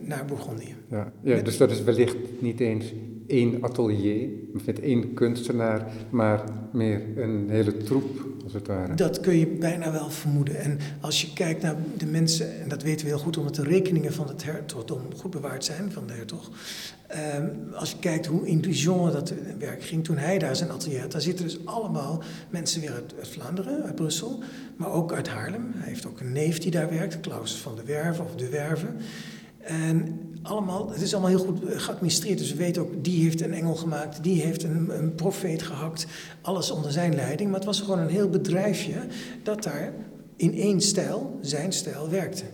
naar Bourgondië. Ja, ja dus dat is wellicht niet eens één atelier met één kunstenaar, maar meer een hele troep, als het ware. Dat kun je bijna wel vermoeden. En als je kijkt naar de mensen, en dat weten we heel goed omdat de rekeningen van het hertogdom goed bewaard zijn, van de hertog. Um, als je kijkt hoe in Dijon dat werk ging toen hij daar zijn atelier had, daar zitten dus allemaal mensen weer uit, Vlaanderen, uit Brussel, maar ook uit Haarlem. Hij heeft ook een neef die daar werkt, Klaus van de Werve of de Werve. En allemaal, het is allemaal heel goed geadministreerd. Dus we weten ook, die heeft een engel gemaakt, die heeft een, een profeet gehakt. Alles onder zijn leiding. Maar het was gewoon een heel bedrijfje dat daar in één stijl, zijn stijl, werkte.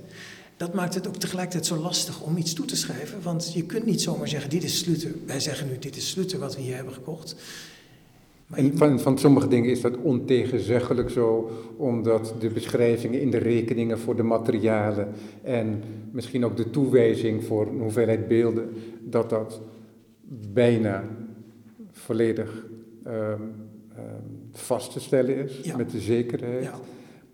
Dat maakt het ook tegelijkertijd zo lastig om iets toe te schrijven. Want je kunt niet zomaar zeggen, dit is Sluter. Wij zeggen nu, dit is Sluter wat we hier hebben gekocht. En van, van sommige dingen is dat ontegenzeggelijk zo, omdat de beschrijvingen in de rekeningen voor de materialen en misschien ook de toewijzing voor een hoeveelheid beelden, dat dat bijna volledig um, um, vast te stellen is, met de zekerheid. Ja.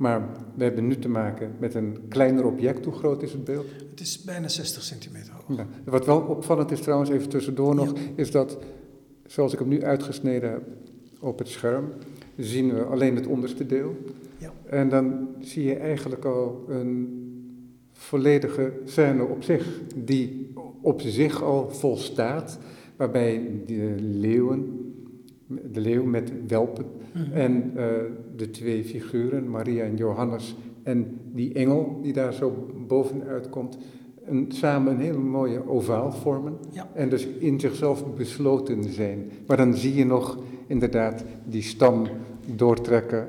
Maar we hebben nu te maken met een kleiner object. Hoe groot is het beeld? Het is bijna 60 centimeter hoog. Ja. Wat wel opvallend is trouwens, even tussendoor nog, is dat, zoals ik hem nu uitgesneden heb, op het scherm zien we alleen het onderste deel. Ja. En dan zie je eigenlijk al een volledige scène op zich, die op zich al volstaat, waarbij de leeuwen, de leeuw met welpen mhm. en uh, de twee figuren, Maria en Johannes, en die engel die daar zo bovenuit komt, een, samen een hele mooie ovaal vormen. Ja. En dus in zichzelf besloten zijn. Maar dan zie je nog inderdaad die stam doortrekken.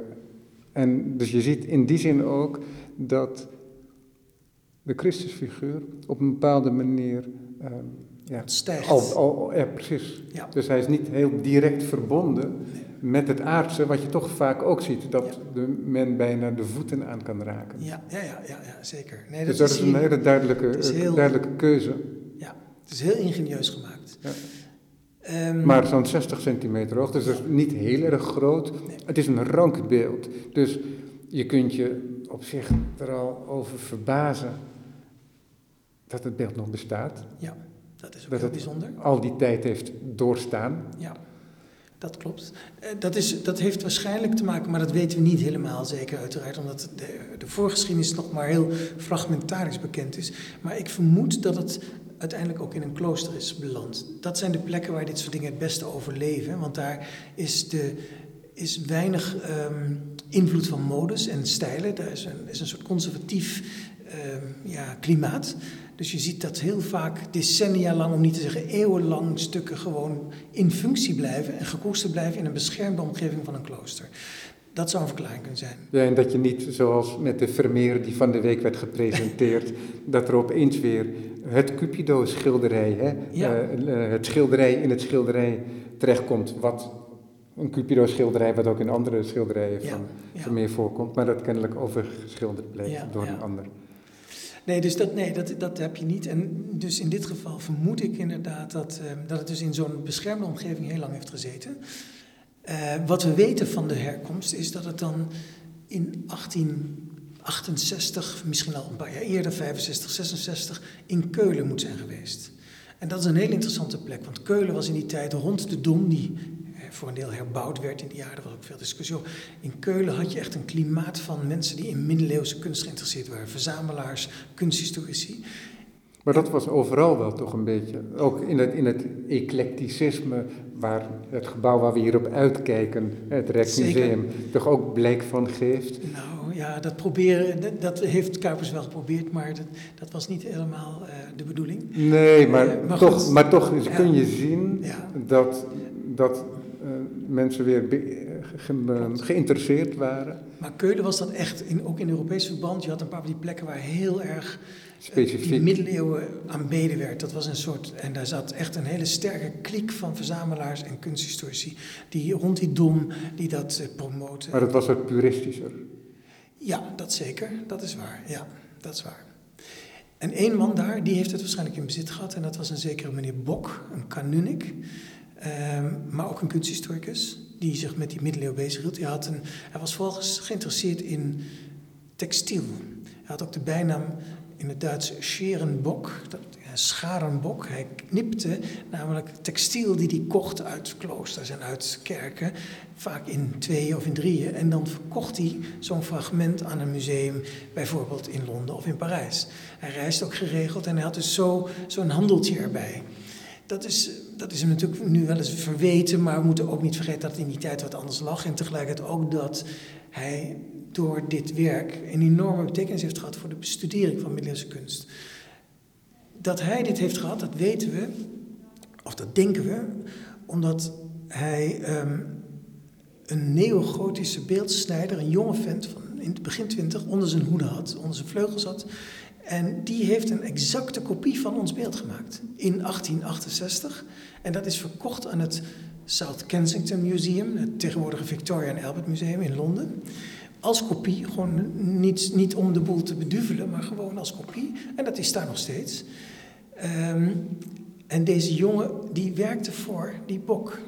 En dus je ziet in die zin ook dat de Christusfiguur op een bepaalde manier. Um, ja, Stijgt. Al, al, ja, precies. Ja. Dus hij is niet heel direct verbonden met het aardse, wat je toch vaak ook ziet, dat de men bijna de voeten aan kan raken. Ja, ja, ja, ja, ja zeker. Nee, dat dus dat is, een hele duidelijke, heel, duidelijke keuze. Ja, het is heel ingenieus gemaakt. Ja. Um, maar zo'n 60 centimeter hoog, dus dat is niet heel erg groot. Het is een rank beeld. Dus je kunt je op zich er al over verbazen dat het beeld nog bestaat. Ja, dat is ook dat heel bijzonder. al die tijd heeft doorstaan. Ja. Dat klopt. Eh, dat, is, dat heeft waarschijnlijk te maken, maar dat weten we niet helemaal zeker uiteraard, omdat de, de voorgeschiedenis nog maar heel fragmentarisch bekend is. Maar ik vermoed dat het uiteindelijk ook in een klooster is beland. Dat zijn de plekken waar dit soort dingen het beste overleven, want daar is, de, is weinig ehm, invloed van modes en stijlen. Daar is een, is een soort conservatief ehm, ja, klimaat. Dus je ziet dat heel vaak decennia lang, om niet te zeggen eeuwenlang, stukken gewoon in functie blijven en gekoesterd blijven in een beschermde omgeving van een klooster. Dat zou een verklaring kunnen zijn. Ja, en dat je niet, zoals met de Vermeer die van de week werd gepresenteerd, dat er opeens weer het Cupido-schilderij, hè, uh, het schilderij in het schilderij terechtkomt, wat een Cupido-schilderij, wat ook in andere schilderijen van Vermeer voorkomt, maar dat kennelijk overgeschilderd blijft door een ander. Nee, dus dat, nee, dat, dat heb je niet. En dus in dit geval vermoed ik inderdaad dat, uh, dat het dus in zo'n beschermde omgeving heel lang heeft gezeten. Uh, wat we weten van de herkomst is dat het dan in 1868, misschien al een paar jaar eerder, 65, 66, in Keulen moet zijn geweest. En dat is een heel interessante plek, want Keulen was in die tijd rond de Dom, die voor een deel herbouwd werd in die jaren. Er was ook veel discussie over. In Keulen had je echt een klimaat van mensen die in middeleeuwse kunst geïnteresseerd waren. Verzamelaars, kunsthistorici. Maar dat was overal wel toch een beetje. Ook in het, in het eclecticisme, waar het gebouw waar we hier op uitkijken, het Rijksmuseum, toch ook blijk van geeft. Nou ja, dat, proberen, dat, heeft Kuipers wel geprobeerd, maar dat, dat was niet helemaal uh, de bedoeling. Nee, maar, uh, maar toch, goed, maar toch kun je zien ja. dat, dat mensen weer ge geïnteresseerd waren. Maar Keulen was dat echt, in, ook in Europees verband. Je had een paar van die plekken waar heel erg Specifiek. die middeleeuwen aanbeden werd. Dat was een soort, en daar zat echt een hele sterke kliek van verzamelaars en kunsthistorici. Die rond die dom, die dat promoten. Maar dat was wat puristischer. Ja, dat zeker. Dat is waar. Ja, dat is waar. En één man daar, die heeft het waarschijnlijk in bezit gehad. En dat was een zekere meneer Bok, een kanunik. Um, maar ook een kunsthistoricus die zich met die middeleeuwen bezighield. Hij, had een, hij was volgens geïnteresseerd in textiel. Hij had ook de bijnaam in het Duits Scherenbok, scharenbok. Hij knipte namelijk textiel die hij kocht uit kloosters en uit kerken, vaak in tweeën of in drieën. En dan verkocht hij zo'n fragment aan een museum, bijvoorbeeld in Londen of in Parijs. Hij reisde ook geregeld en hij had dus zo, zo'n handeltje erbij dat is, dat is hem natuurlijk nu wel eens verweten, maar we moeten ook niet vergeten dat in die tijd wat anders lag. En tegelijkertijd ook dat hij door dit werk een enorme betekenis heeft gehad voor de bestudering van middeleeuwse kunst. Dat hij dit heeft gehad, dat weten we, of dat denken we, omdat hij um, een neogotische beeldsnijder, een jonge vent van in het begin twintig, onder zijn hoede had, onder zijn vleugels had. En die heeft een exacte kopie van ons beeld gemaakt in 1868. En dat is verkocht aan het South Kensington Museum, het tegenwoordige Victoria and Albert Museum in Londen. Als kopie, gewoon niet, niet om de boel te beduvelen, maar gewoon als kopie. En dat is daar nog steeds. Um, en deze jongen, die werkte voor die Bok.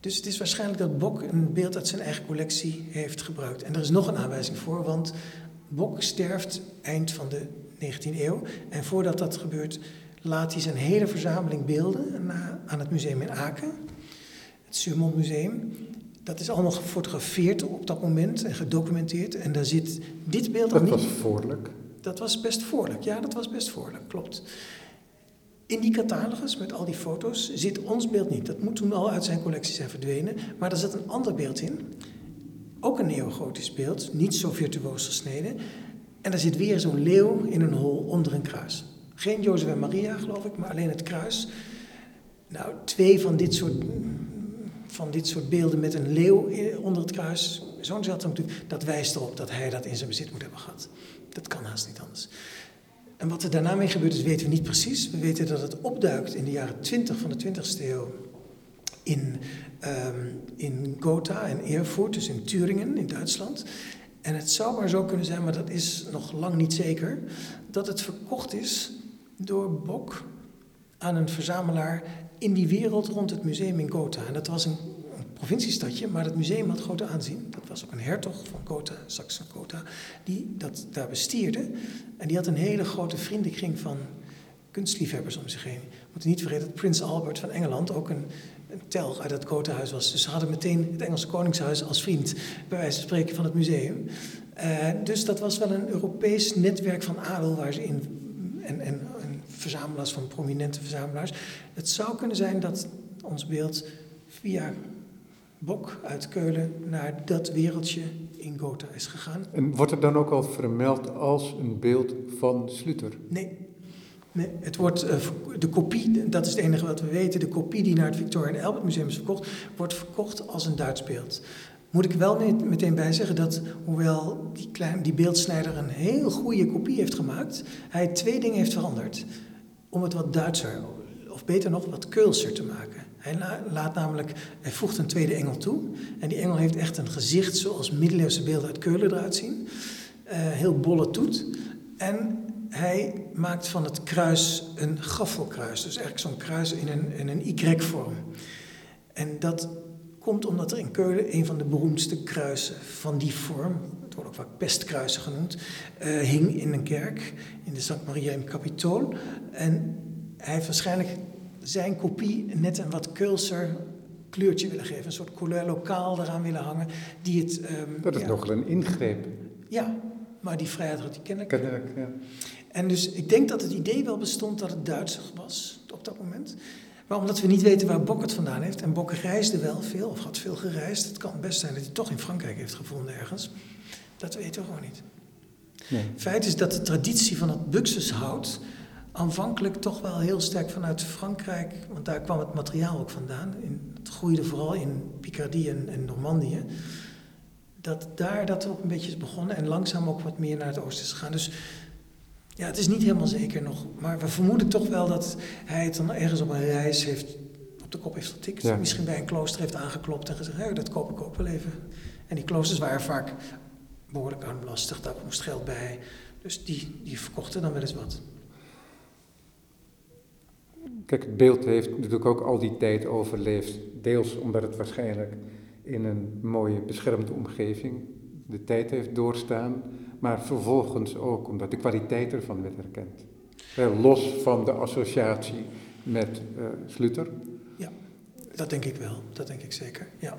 Dus het is waarschijnlijk dat Bok een beeld uit zijn eigen collectie heeft gebruikt. En er is nog een aanwijzing voor, want Bok sterft eind van de 19e eeuw. En voordat dat gebeurt, laat hij zijn hele verzameling beelden aan het museum in Aken, het Surmont Museum. Dat is allemaal gefotografeerd op dat moment en gedocumenteerd. En daar zit dit beeld dat niet. Dat was voorlijk. Dat was best voorlijk, ja, dat was best voorlijk, klopt. In die catalogus met al die foto's zit ons beeld niet. Dat moet toen al uit zijn collectie zijn verdwenen. Maar er zit een ander beeld in. Ook een neogotisch beeld, niet zo virtuoos gesneden. En daar zit weer zo'n leeuw in een hol onder een kruis. Geen Jozef en Maria, geloof ik, maar alleen het kruis. Nou, twee van dit soort, van dit soort beelden met een leeuw onder het kruis, zo'n zeldzaam dat wijst erop dat hij dat in zijn bezit moet hebben gehad. Dat kan haast niet anders. En wat er daarna mee gebeurd is, weten we niet precies. We weten dat het opduikt in de jaren 20 van de 20ste eeuw in, um, in Gotha en Erfurt, dus in Thüringen in Duitsland. En het zou maar zo kunnen zijn, maar dat is nog lang niet zeker, dat het verkocht is door Bok aan een verzamelaar in die wereld rond het museum in Gotha. En dat was een, provinciestadje, maar het museum had grote aanzien. Dat was ook een hertog van Gotha, Saxe-Gotha, die dat daar bestierde. En die had een hele grote vriendenkring van kunstliefhebbers om zich heen. We moeten niet vergeten dat Prins Albert van Engeland ook een telg uit het Gotha-huis was. Dus ze hadden meteen het Engelse Koningshuis als vriend, bij wijze van spreken, van het museum. Uh, dus dat was wel een Europees netwerk van adel waar ze in. En, en, en verzamelaars van prominente verzamelaars. Het zou kunnen zijn dat ons beeld via Bok uit Keulen naar dat wereldje in Gotha is gegaan. En wordt het dan ook al vermeld als een beeld van Sluter? Nee. Het wordt, uh, de kopie, dat is het enige wat we weten, de kopie die naar het Victoria en Albert Museum is verkocht, wordt verkocht als een Duits beeld. Moet ik wel meteen bij zeggen dat, hoewel die, klein, die beeldsnijder een heel goede kopie heeft gemaakt, hij twee dingen heeft veranderd. Om het wat Duitser, of beter nog, wat Keulser te maken. Hij laat namelijk, hij voegt een tweede engel toe. En die engel heeft echt een gezicht zoals middeleeuwse beelden uit Keulen eruit zien. Uh, heel bolle toet. En hij maakt van het kruis een gaffelkruis. Dus eigenlijk zo'n kruis in een, in een Y-vorm. En dat komt omdat er in Keulen een van de beroemdste kruisen van die vorm, het wordt ook vaak pestkruisen genoemd, uh, hing in een kerk, in de St. Maria in Capitool. En hij heeft waarschijnlijk zijn kopie net een wat kulser kleurtje willen geven. Een soort couleur lokaal eraan willen hangen. Die het, um, dat is ja, nogal een ingreep. Ja, maar die vrijheid had hij kennelijk. Kennelijk, ja. En dus ik denk dat het idee wel bestond dat het Duits was op dat moment. Maar omdat we niet weten waar Bok het vandaan heeft, en Bok reisde wel veel, of had veel gereisd, het kan best zijn dat hij toch in Frankrijk heeft gevonden ergens. Dat weten we gewoon niet. Nee. Feit is dat de traditie van het buxushout aanvankelijk toch wel heel sterk vanuit Frankrijk, want daar kwam het materiaal ook vandaan. In, het groeide vooral in Picardie en, en Normandië. Dat daar dat ook een beetje is begonnen en langzaam ook wat meer naar het oosten is gegaan. Dus ja, het is niet helemaal zeker nog. Maar we vermoeden toch wel dat hij het dan ergens op een reis heeft, op de kop heeft getikt. Misschien bij een klooster heeft aangeklopt en gezegd: hey, dat koop ik ook wel even. En die kloosters waren vaak behoorlijk armlastig, daar moest geld bij. Dus die, die verkochten dan wel eens wat. Kijk, het beeld heeft natuurlijk ook al die tijd overleefd. Deels omdat het waarschijnlijk in een mooie beschermde omgeving de tijd heeft doorstaan. Maar vervolgens ook omdat de kwaliteit ervan werd erkend. Los van de associatie met uh, Sluter. Ja, dat denk ik wel. Dat denk ik zeker. Ja.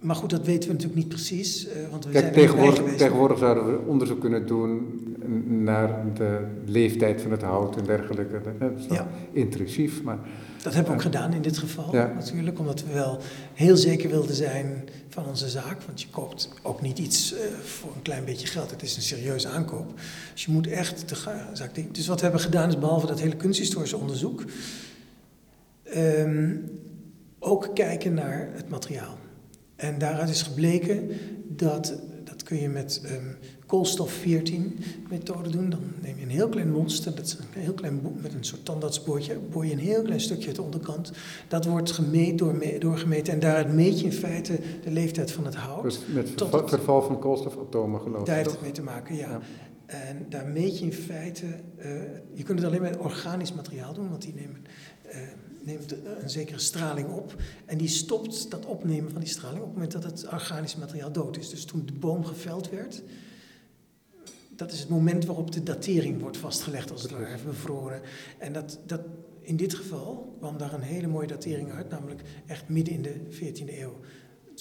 Maar goed, dat weten we natuurlijk niet precies. Uh, want we Kijk, zijn tegenwoordig, tegenwoordig zouden we onderzoek kunnen doen naar de leeftijd van het hout en dergelijke. Dat is ja. intrusief, maar... Dat hebben we ook gedaan in dit geval ja. natuurlijk, omdat we wel heel zeker wilden zijn van onze zaak. Want je koopt ook niet iets uh, voor een klein beetje geld, het is een serieuze aankoop. Dus je moet echt de zaak... Dus wat we hebben gedaan is behalve dat hele kunsthistorische onderzoek... Um, ook kijken naar het materiaal. En daaruit is gebleken dat, dat kun je met um, koolstof 14 methode doen. Dan neem je een heel klein monster, dat is een heel klein met een soort tandartsboordje, boor je een heel klein stukje uit de onderkant. Dat wordt gemeet, door, doorgemeten en daaruit meet je in feite de leeftijd van het hout. Dus met verval, verval van koolstofatomen geloof ik? Daar heeft het mee te maken, ja. En daar meet je in feite, uh, je kunt het alleen met organisch materiaal doen, want die nemen... Uh, neemt een zekere straling op. En die stopt dat opnemen van die straling op het moment dat het organisch materiaal dood is. Dus toen de boom geveld werd, dat is het moment waarop de datering wordt vastgelegd, als het ware, bevroren. En dat, dat, in dit geval kwam daar een hele mooie datering uit, namelijk echt midden in de 14e eeuw.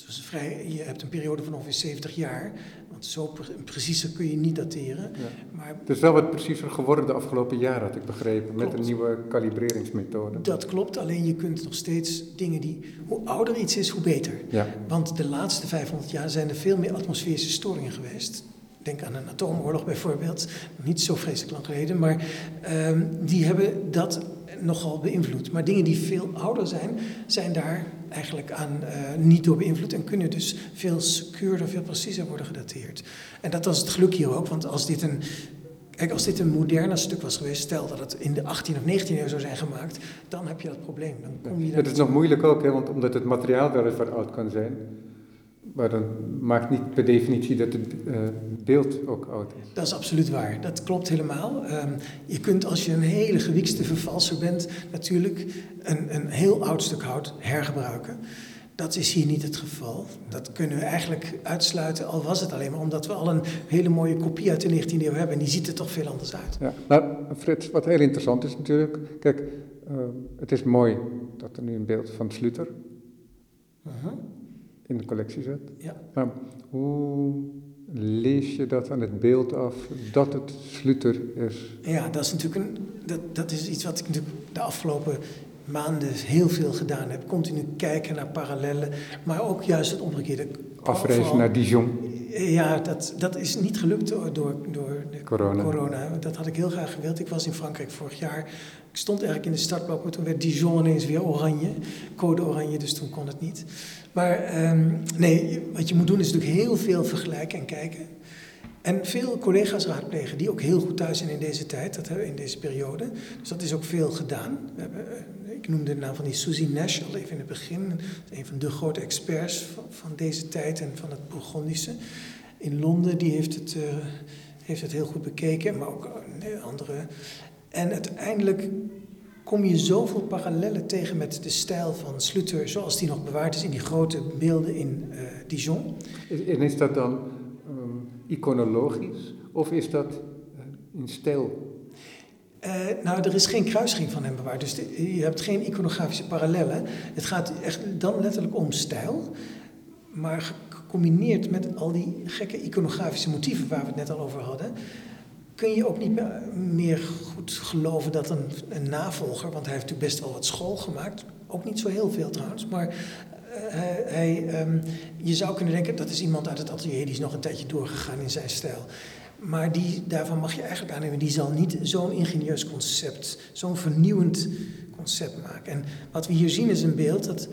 Dus vrij, je hebt een periode van ongeveer 70 jaar. Want zo preciezer kun je niet dateren. Maar, het is wel wat preciezer geworden de afgelopen jaren, had ik begrepen, met een nieuwe kalibreringsmethode. Dat klopt, alleen je kunt nog steeds dingen die. Hoe ouder iets is, hoe beter. Ja. Want de laatste 500 jaar zijn er veel meer atmosferische storingen geweest. Denk aan een atoomoorlog bijvoorbeeld, niet zo vreselijk lang geleden, maar um, die hebben dat nogal beïnvloed. Maar dingen die veel ouder zijn, zijn daar eigenlijk aan uh, niet door beïnvloed en kunnen dus veel secuurder, veel preciezer worden gedateerd. En dat was het geluk hier ook, want als dit een Kijk, als dit een moderner stuk was geweest, stel dat het in de 18 of 19e eeuw zou zijn gemaakt, dan heb je dat probleem. Dan kom je het is nog moeilijk ook, hè, want omdat het materiaal weliswaar oud kan zijn, maar dan maakt niet per definitie dat het uh, beeld ook oud is. Dat is absoluut waar. Dat klopt helemaal. Um, je kunt als je een hele gewiekste vervalser bent, natuurlijk een, een heel oud stuk hout hergebruiken. Dat is hier niet het geval. Dat kunnen we eigenlijk uitsluiten, al was het alleen maar omdat we al een hele mooie kopie uit de 19e eeuw hebben. En die ziet er toch veel anders uit. Ja, nou, Frits, wat heel interessant is natuurlijk. Kijk, het is mooi dat er nu een beeld van Sluter uh-huh. In de collectie zit. Ja. Maar hoe lees je dat aan het beeld af dat het Sluter is? Ja, dat is natuurlijk een, dat, dat is iets wat ik natuurlijk de afgelopen maanden heel veel gedaan heb. Continu kijken naar parallellen, maar ook juist het omgekeerde. Afreizen naar Dijon. Ja, dat, dat is niet gelukt door, door, door de corona. corona. Dat had ik heel graag gewild. Ik was in Frankrijk vorig jaar. Ik stond eigenlijk in de startblok, toen werd Dijon ineens weer oranje. Code oranje, dus toen kon het niet. Maar um, nee, wat je moet doen is natuurlijk heel veel vergelijken en kijken. En veel collega's raadplegen die ook heel goed thuis zijn in deze tijd, dat in deze periode. Dus dat is ook veel gedaan. We hebben, eh, ik noemde de naam van die Susie Nash al even in het begin. Een van de grote experts van, deze tijd en van het Bourgondische. In Londen, die heeft het, uh, heeft het heel goed bekeken, maar ook andere. En uiteindelijk kom je zoveel parallellen tegen met de stijl van Sluter, zoals die nog bewaard is in die grote beelden in uh, Dijon. En is dat dan iconologisch of is dat uh, in stijl? Uh, nou, er is geen kruising van hem bewaard, dus je hebt geen iconografische parallellen. Het gaat echt dan letterlijk om stijl, maar gecombineerd met al die gekke iconografische motieven waar we het net al over hadden, kun je ook niet meer goed geloven dat een, een, navolger, want hij heeft natuurlijk best wel wat school gemaakt, ook niet zo heel veel trouwens, maar hij, um, je zou kunnen denken dat is iemand uit het atelier die is nog een tijdje doorgegaan in zijn stijl. Maar die, daarvan mag je eigenlijk aannemen, die zal niet zo'n ingenieus concept, zo'n vernieuwend concept maken. En wat we hier zien is een beeld dat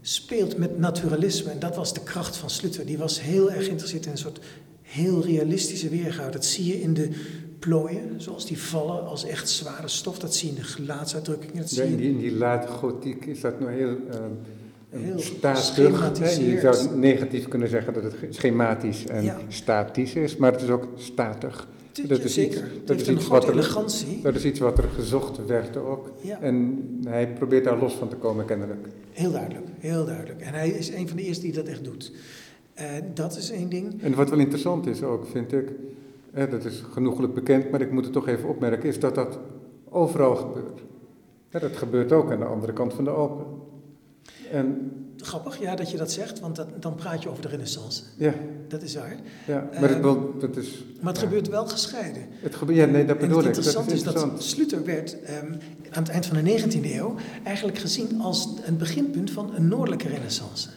speelt met naturalisme. En dat was de kracht van Slutter. Die was heel erg geïnteresseerd in een soort heel realistische weergave. Dat zie je in de plooien, zoals die vallen als echt zware stof. Dat zie je in de gelaatsuitdrukkingen. Dat zie in, die, in die late gotiek is dat nou heel, uh, heel statisch. Je zou negatief kunnen zeggen dat het schematisch en statisch is, maar het is ook statig. Dat is zeker. Iets, dat, is iets wat er, dat is iets wat er gezocht werd ook. En hij probeert daar los van te komen, kennelijk. Heel duidelijk, heel duidelijk. En hij is een van de eerste die dat echt doet. Uh, dat is één ding. En wat wel interessant is ook, vind ik, dat is genoeglijk bekend, maar ik moet het toch even opmerken, is dat dat overal gebeurt. dat gebeurt ook aan de andere kant van de Alpen. En, Grappig, ja, dat je dat zegt, want dat, dan praat je over de renaissance. Ja. Dat is waar. Ja, maar, het, wel, dat is, maar het gebeurt wel gescheiden. Het gebeurt, ja, nee, dat bedoel ik. Het interessante is, dat Sluter werd um, aan het eind van de 19e eeuw eigenlijk gezien als een beginpunt van een noordelijke renaissance.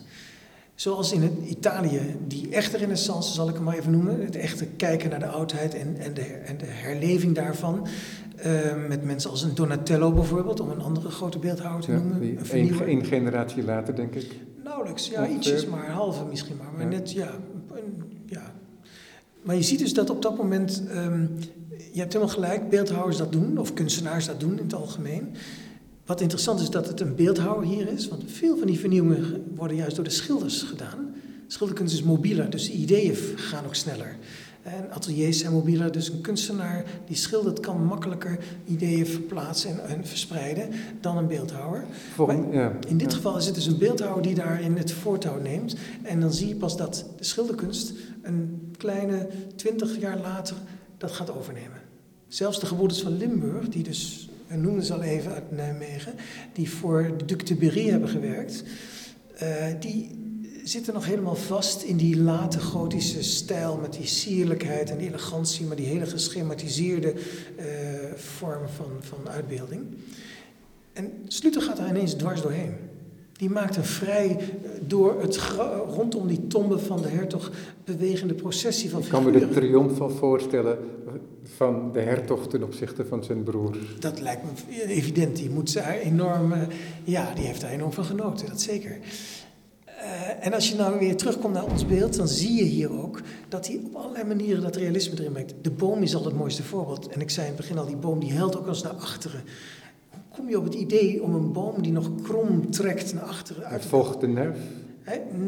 Zoals in het Italië, die echte renaissance zal ik hem maar even noemen. Het echte kijken naar de oudheid en, en, de, en de herleving daarvan. Uh, met mensen als een Donatello bijvoorbeeld, om een andere grote beeldhouwer te noemen. Een, een generatie later, denk ik. Nauwelijks, ja, ietsjes maar, halve misschien maar. Maar net, ja, ja. Maar je ziet dus dat op dat moment, um, je hebt helemaal gelijk, beeldhouwers dat doen, of kunstenaars dat doen in het algemeen. Wat interessant is dat het een beeldhouwer hier is, want veel van die vernieuwingen worden juist door de schilders gedaan. Schilderkunst is mobieler, dus de ideeën gaan ook sneller. En ateliers zijn mobieler, dus een kunstenaar die schildert kan makkelijker ideeën verplaatsen en, verspreiden dan een beeldhouwer. ja, in dit geval is het dus een beeldhouwer die daarin het voortouw neemt. En dan zie je pas dat de schilderkunst een kleine twintig jaar later dat gaat overnemen. Zelfs de gebroeders van Limburg, die dus we noemden ze al even uit Nijmegen, die voor de Duc de Berry hebben gewerkt, uh, die zitten nog helemaal vast in die late gotische stijl met die sierlijkheid en die elegantie, maar die hele geschematiseerde uh, vorm van, van uitbeelding. En Sluter gaat daar ineens dwars doorheen. Die maakt een vrij eh, door het rondom die tombe van de hertog bewegende processie van figuren. Ik kan me de triomf wel voorstellen van de hertog ten opzichte van zijn broer. Dat lijkt me evident. Die moet daar enorm, ja, die heeft daar enorm van genoten, dat zeker. Uh, en als je nou weer terugkomt naar ons beeld, dan zie je hier ook dat hij op allerlei manieren dat realisme erin brengt. De boom is al het mooiste voorbeeld. En ik zei in het begin al, die boom die helpt ook als naar achteren. Hoe kom je op het idee om een boom die nog krom trekt naar achteren? Uit het volgt de nerf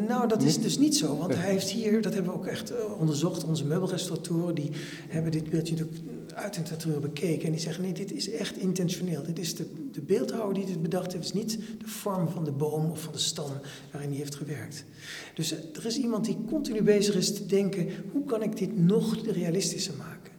nou, dat is dus niet zo. Want hij heeft hier, dat hebben we ook echt eh, onderzocht, onze meubelrestauratoren, die hebben dit beeldje natuurlijk uit en terug bekeken. En die zeggen, nee, dit is echt intentioneel. Dit is de, de beeldhouwer die dit bedacht heeft. Het is niet de vorm van de boom of van de stam waarin hij heeft gewerkt. Dus eh, er is iemand die continu bezig is te denken, hoe kan ik dit nog realistischer maken?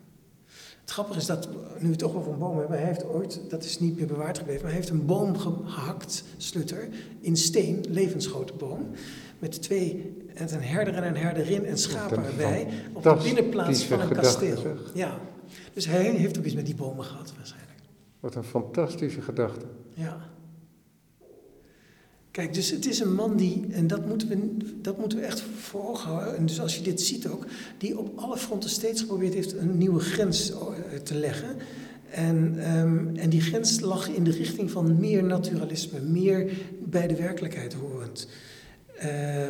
Het grappige is dat, nu we het toch over een boom hebben, hij heeft ooit, dat is niet meer bewaard gebleven, maar hij heeft een boom gehakt, Slutter, in steen, levensgrote boom, met twee, met een herder en een herderin en schapen erbij, op de binnenplaats van een kasteel. Ja, dus hij heeft ook iets met die bomen gehad waarschijnlijk. Wat een fantastische gedachte. Ja. Kijk, dus het is een man die, en dat moeten we, dat moeten we echt voor ogen houden. En dus als je dit ziet ook, die op alle fronten steeds geprobeerd heeft een nieuwe grens eh, te leggen. En, um, en die grens lag in de richting van meer naturalisme, meer bij de werkelijkheid horend. Uh,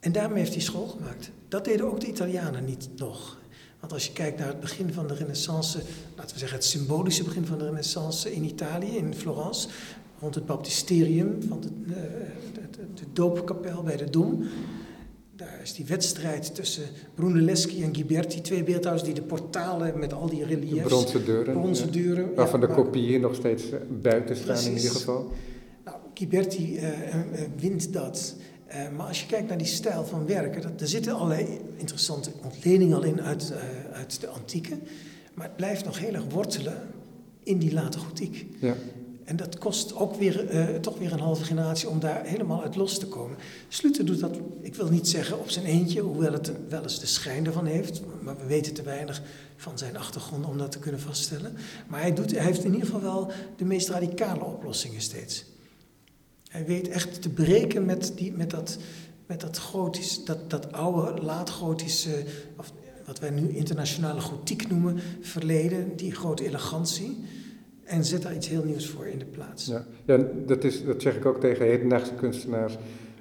en daarmee heeft hij school gemaakt. Dat deden ook de Italianen niet nog. Want als je kijkt naar het begin van de Renaissance, laten we zeggen het symbolische begin van de Renaissance in Italië, in Florence, rond het baptisterium van de, de, de, de doopkapel bij de Dom. Daar is die wedstrijd tussen Brunelleschi en Ghiberti, twee beeldhouwers die de portalen met al die reliefs... De bronzen deuren. Bronzen deuren. Ja, waarvan de kopieën nog steeds eh, buiten staan precies. in ieder geval. Nou, Ghiberti uh, uh, wint dat. Uh, maar als je kijkt naar die stijl van werken, dat, er zitten allerlei interessante ontledingen al in uit, uit de antieke. Maar het blijft nog heel erg wortelen in die late gotiek. Ja. En dat kost ook weer, uh, toch weer een halve generatie om daar helemaal uit los te komen. Sluter doet dat, ik wil niet zeggen op zijn eentje, hoewel het wel eens de schijn ervan heeft. Maar we weten te weinig van zijn achtergrond om dat te kunnen vaststellen. Maar hij, doet, hij heeft in ieder geval wel de meest radicale oplossingen steeds. Hij weet echt te breken met, die, met, dat, met dat gotisch, dat, dat oude, laat-gotische, of wat wij nu internationale gotiek noemen, verleden, die grote elegantie. En zet daar iets heel nieuws voor in de plaats. Ja, ja dat, is, dat zeg ik ook tegen hedendaagse kunstenaars.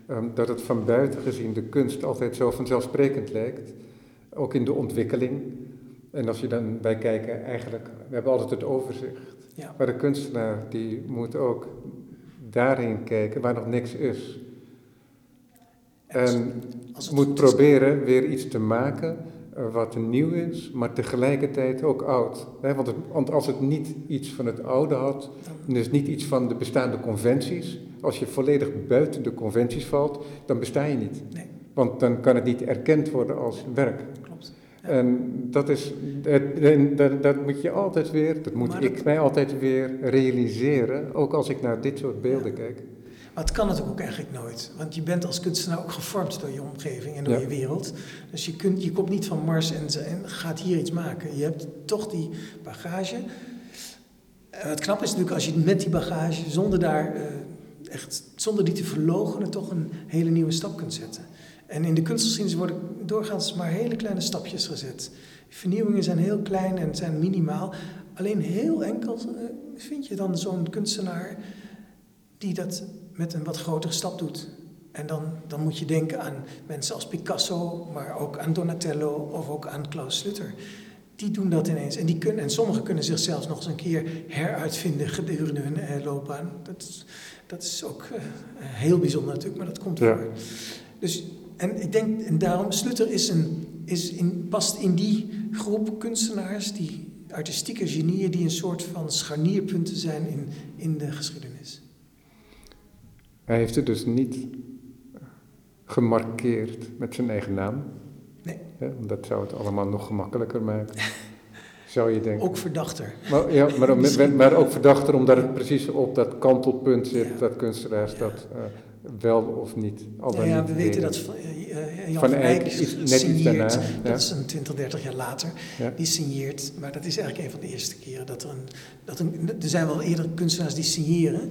Um, dat het van buiten gezien de kunst altijd zo vanzelfsprekend lijkt. Ook in de ontwikkeling. En als je dan bij kijken, eigenlijk, we hebben altijd het overzicht. Ja. Maar de kunstenaar die moet ook daarin kijken waar nog niks is. En moet proberen weer iets te maken eh, wat nieuw is, maar tegelijkertijd ook oud. Want, het, want, als het niet iets van het oude had, dus niet iets van de bestaande conventies, als je volledig buiten de conventies valt, dan besta je niet. Nee. Want dan kan het niet erkend worden als werk. Klopt. En dat, is, dat, dat, moet je altijd weer, dat moet ik mij altijd weer realiseren, ook als ik naar dit soort beelden ja. kijk. Maar het kan natuurlijk ook eigenlijk nooit. Want je bent als kunstenaar ook gevormd door je omgeving en door Ja. je wereld. Dus je, kunt, je komt niet van Mars en, gaat hier iets maken. Je hebt toch die bagage. En het knappe is natuurlijk als je met die bagage, zonder daar eh, echt, zonder die te verloochenen, toch een hele nieuwe stap kunt zetten. En in de kunstgeschiedenis worden doorgaans maar hele kleine stapjes gezet. Vernieuwingen zijn heel klein en zijn minimaal. Alleen heel enkel eh, vind je dan zo'n kunstenaar die dat met een wat grotere stap doet. En dan, dan moet je denken aan mensen als Picasso, maar ook aan Donatello of ook aan Klaus Slutter. Die doen dat ineens. En, die kunnen, en sommigen kunnen zichzelf nog eens een keer heruitvinden gedurende hun eh, loopbaan. Dat is, dat is ook eh, heel bijzonder natuurlijk, maar dat komt Ja. voor. Dus, en ik denk, en daarom, Slutter is een, is in, past in die groep kunstenaars, die artistieke genieën, die een soort van scharnierpunten zijn in, in de geschiedenis. Hij heeft het dus niet gemarkeerd met zijn eigen naam. Nee. Hè, want dat zou het allemaal nog gemakkelijker maken. zou je denken. Ook verdachter. Maar, ja, maar, maar ook verdachter omdat het precies op dat kantelpunt zit, Ja. dat kunstenaars Ja. dat eh, wel of niet. Al ja, we weten dat van, eh, eh, Jan Van van Eyck Eyck iets- net iets daarna, ja. dat is een 20, 30 jaar later, Ja. die signeert. Maar dat is eigenlijk een van de eerste keren dat er een, dat een... Er zijn wel eerder kunstenaars die signeren,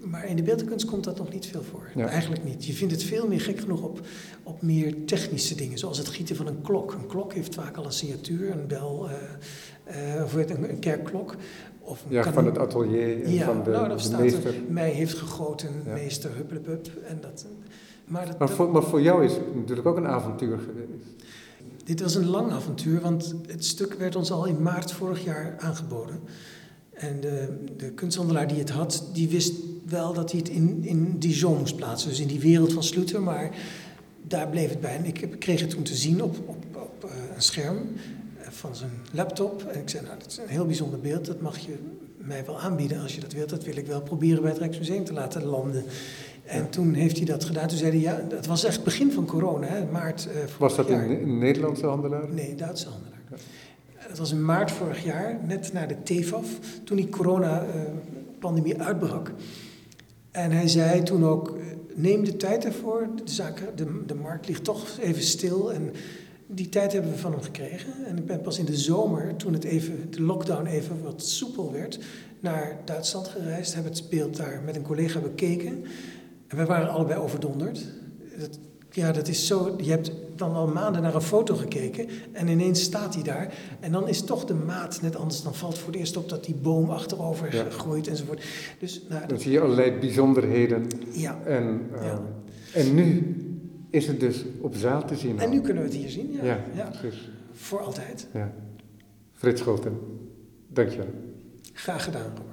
maar in de beeldenkunst komt dat nog niet veel voor. Ja. Eigenlijk niet. Je vindt het veel meer gek genoeg op, op meer technische dingen, zoals het gieten van een klok. Een klok heeft vaak al een signatuur, een bel, eh, of een kerkklok. Of Ja, kan van een- het atelier en ja, van de, nou, daar staat meester. er, mij heeft gegoten, Ja. meester Huppelepup. En dat, maar dat, Maar voor, maar voor jou is het natuurlijk ook een avontuur geweest. dit was een lang avontuur, want het stuk werd ons al in maart vorig jaar aangeboden. En de, de kunsthandelaar die het had, die wist wel dat hij het in, in Dijon moest plaatsen. Dus in die wereld van Sluter, maar daar bleef het bij. En ik kreeg het toen te zien op, op, op eh, een scherm van zijn laptop. En ik zei, nou, dat is een heel bijzonder beeld, dat mag je mij wel aanbieden als je dat wilt. Dat wil ik wel proberen bij het Rijksmuseum te laten landen. En toen heeft hij dat gedaan. Toen zei hij, ja, dat was echt begin van corona, hè, maart eh, vorig Was dat jaar. in Nederlandse handelaar? Nee, Duitse handelaar. Dat was in maart vorig jaar, net na de TEFAF, toen die coronapandemie uitbrak. En hij zei toen ook, neem de tijd ervoor, de, zaken, de, de markt ligt toch even stil en die tijd hebben we van hem gekregen. En ik ben pas in de zomer, toen het even, de lockdown even wat soepel werd, naar Duitsland gereisd. Hebben het beeld daar met een collega bekeken. En we waren allebei overdonderd. Dat, ja, dat is zo. Je hebt dan al maanden naar een foto gekeken en ineens staat hij daar. En dan is toch de maat net anders. Dan valt voor het eerst op dat die boom achterover ja. groeit enzovoort. Dus, nou, dan zie je allerlei bijzonderheden. Ja. En, uh, ja. en nu is het dus op zaal te zien. En nu kunnen we het hier zien, ja. Ja, ja. Precies. Voor altijd. Ja. Frits Scholten, dankjewel. Graag gedaan, Robert.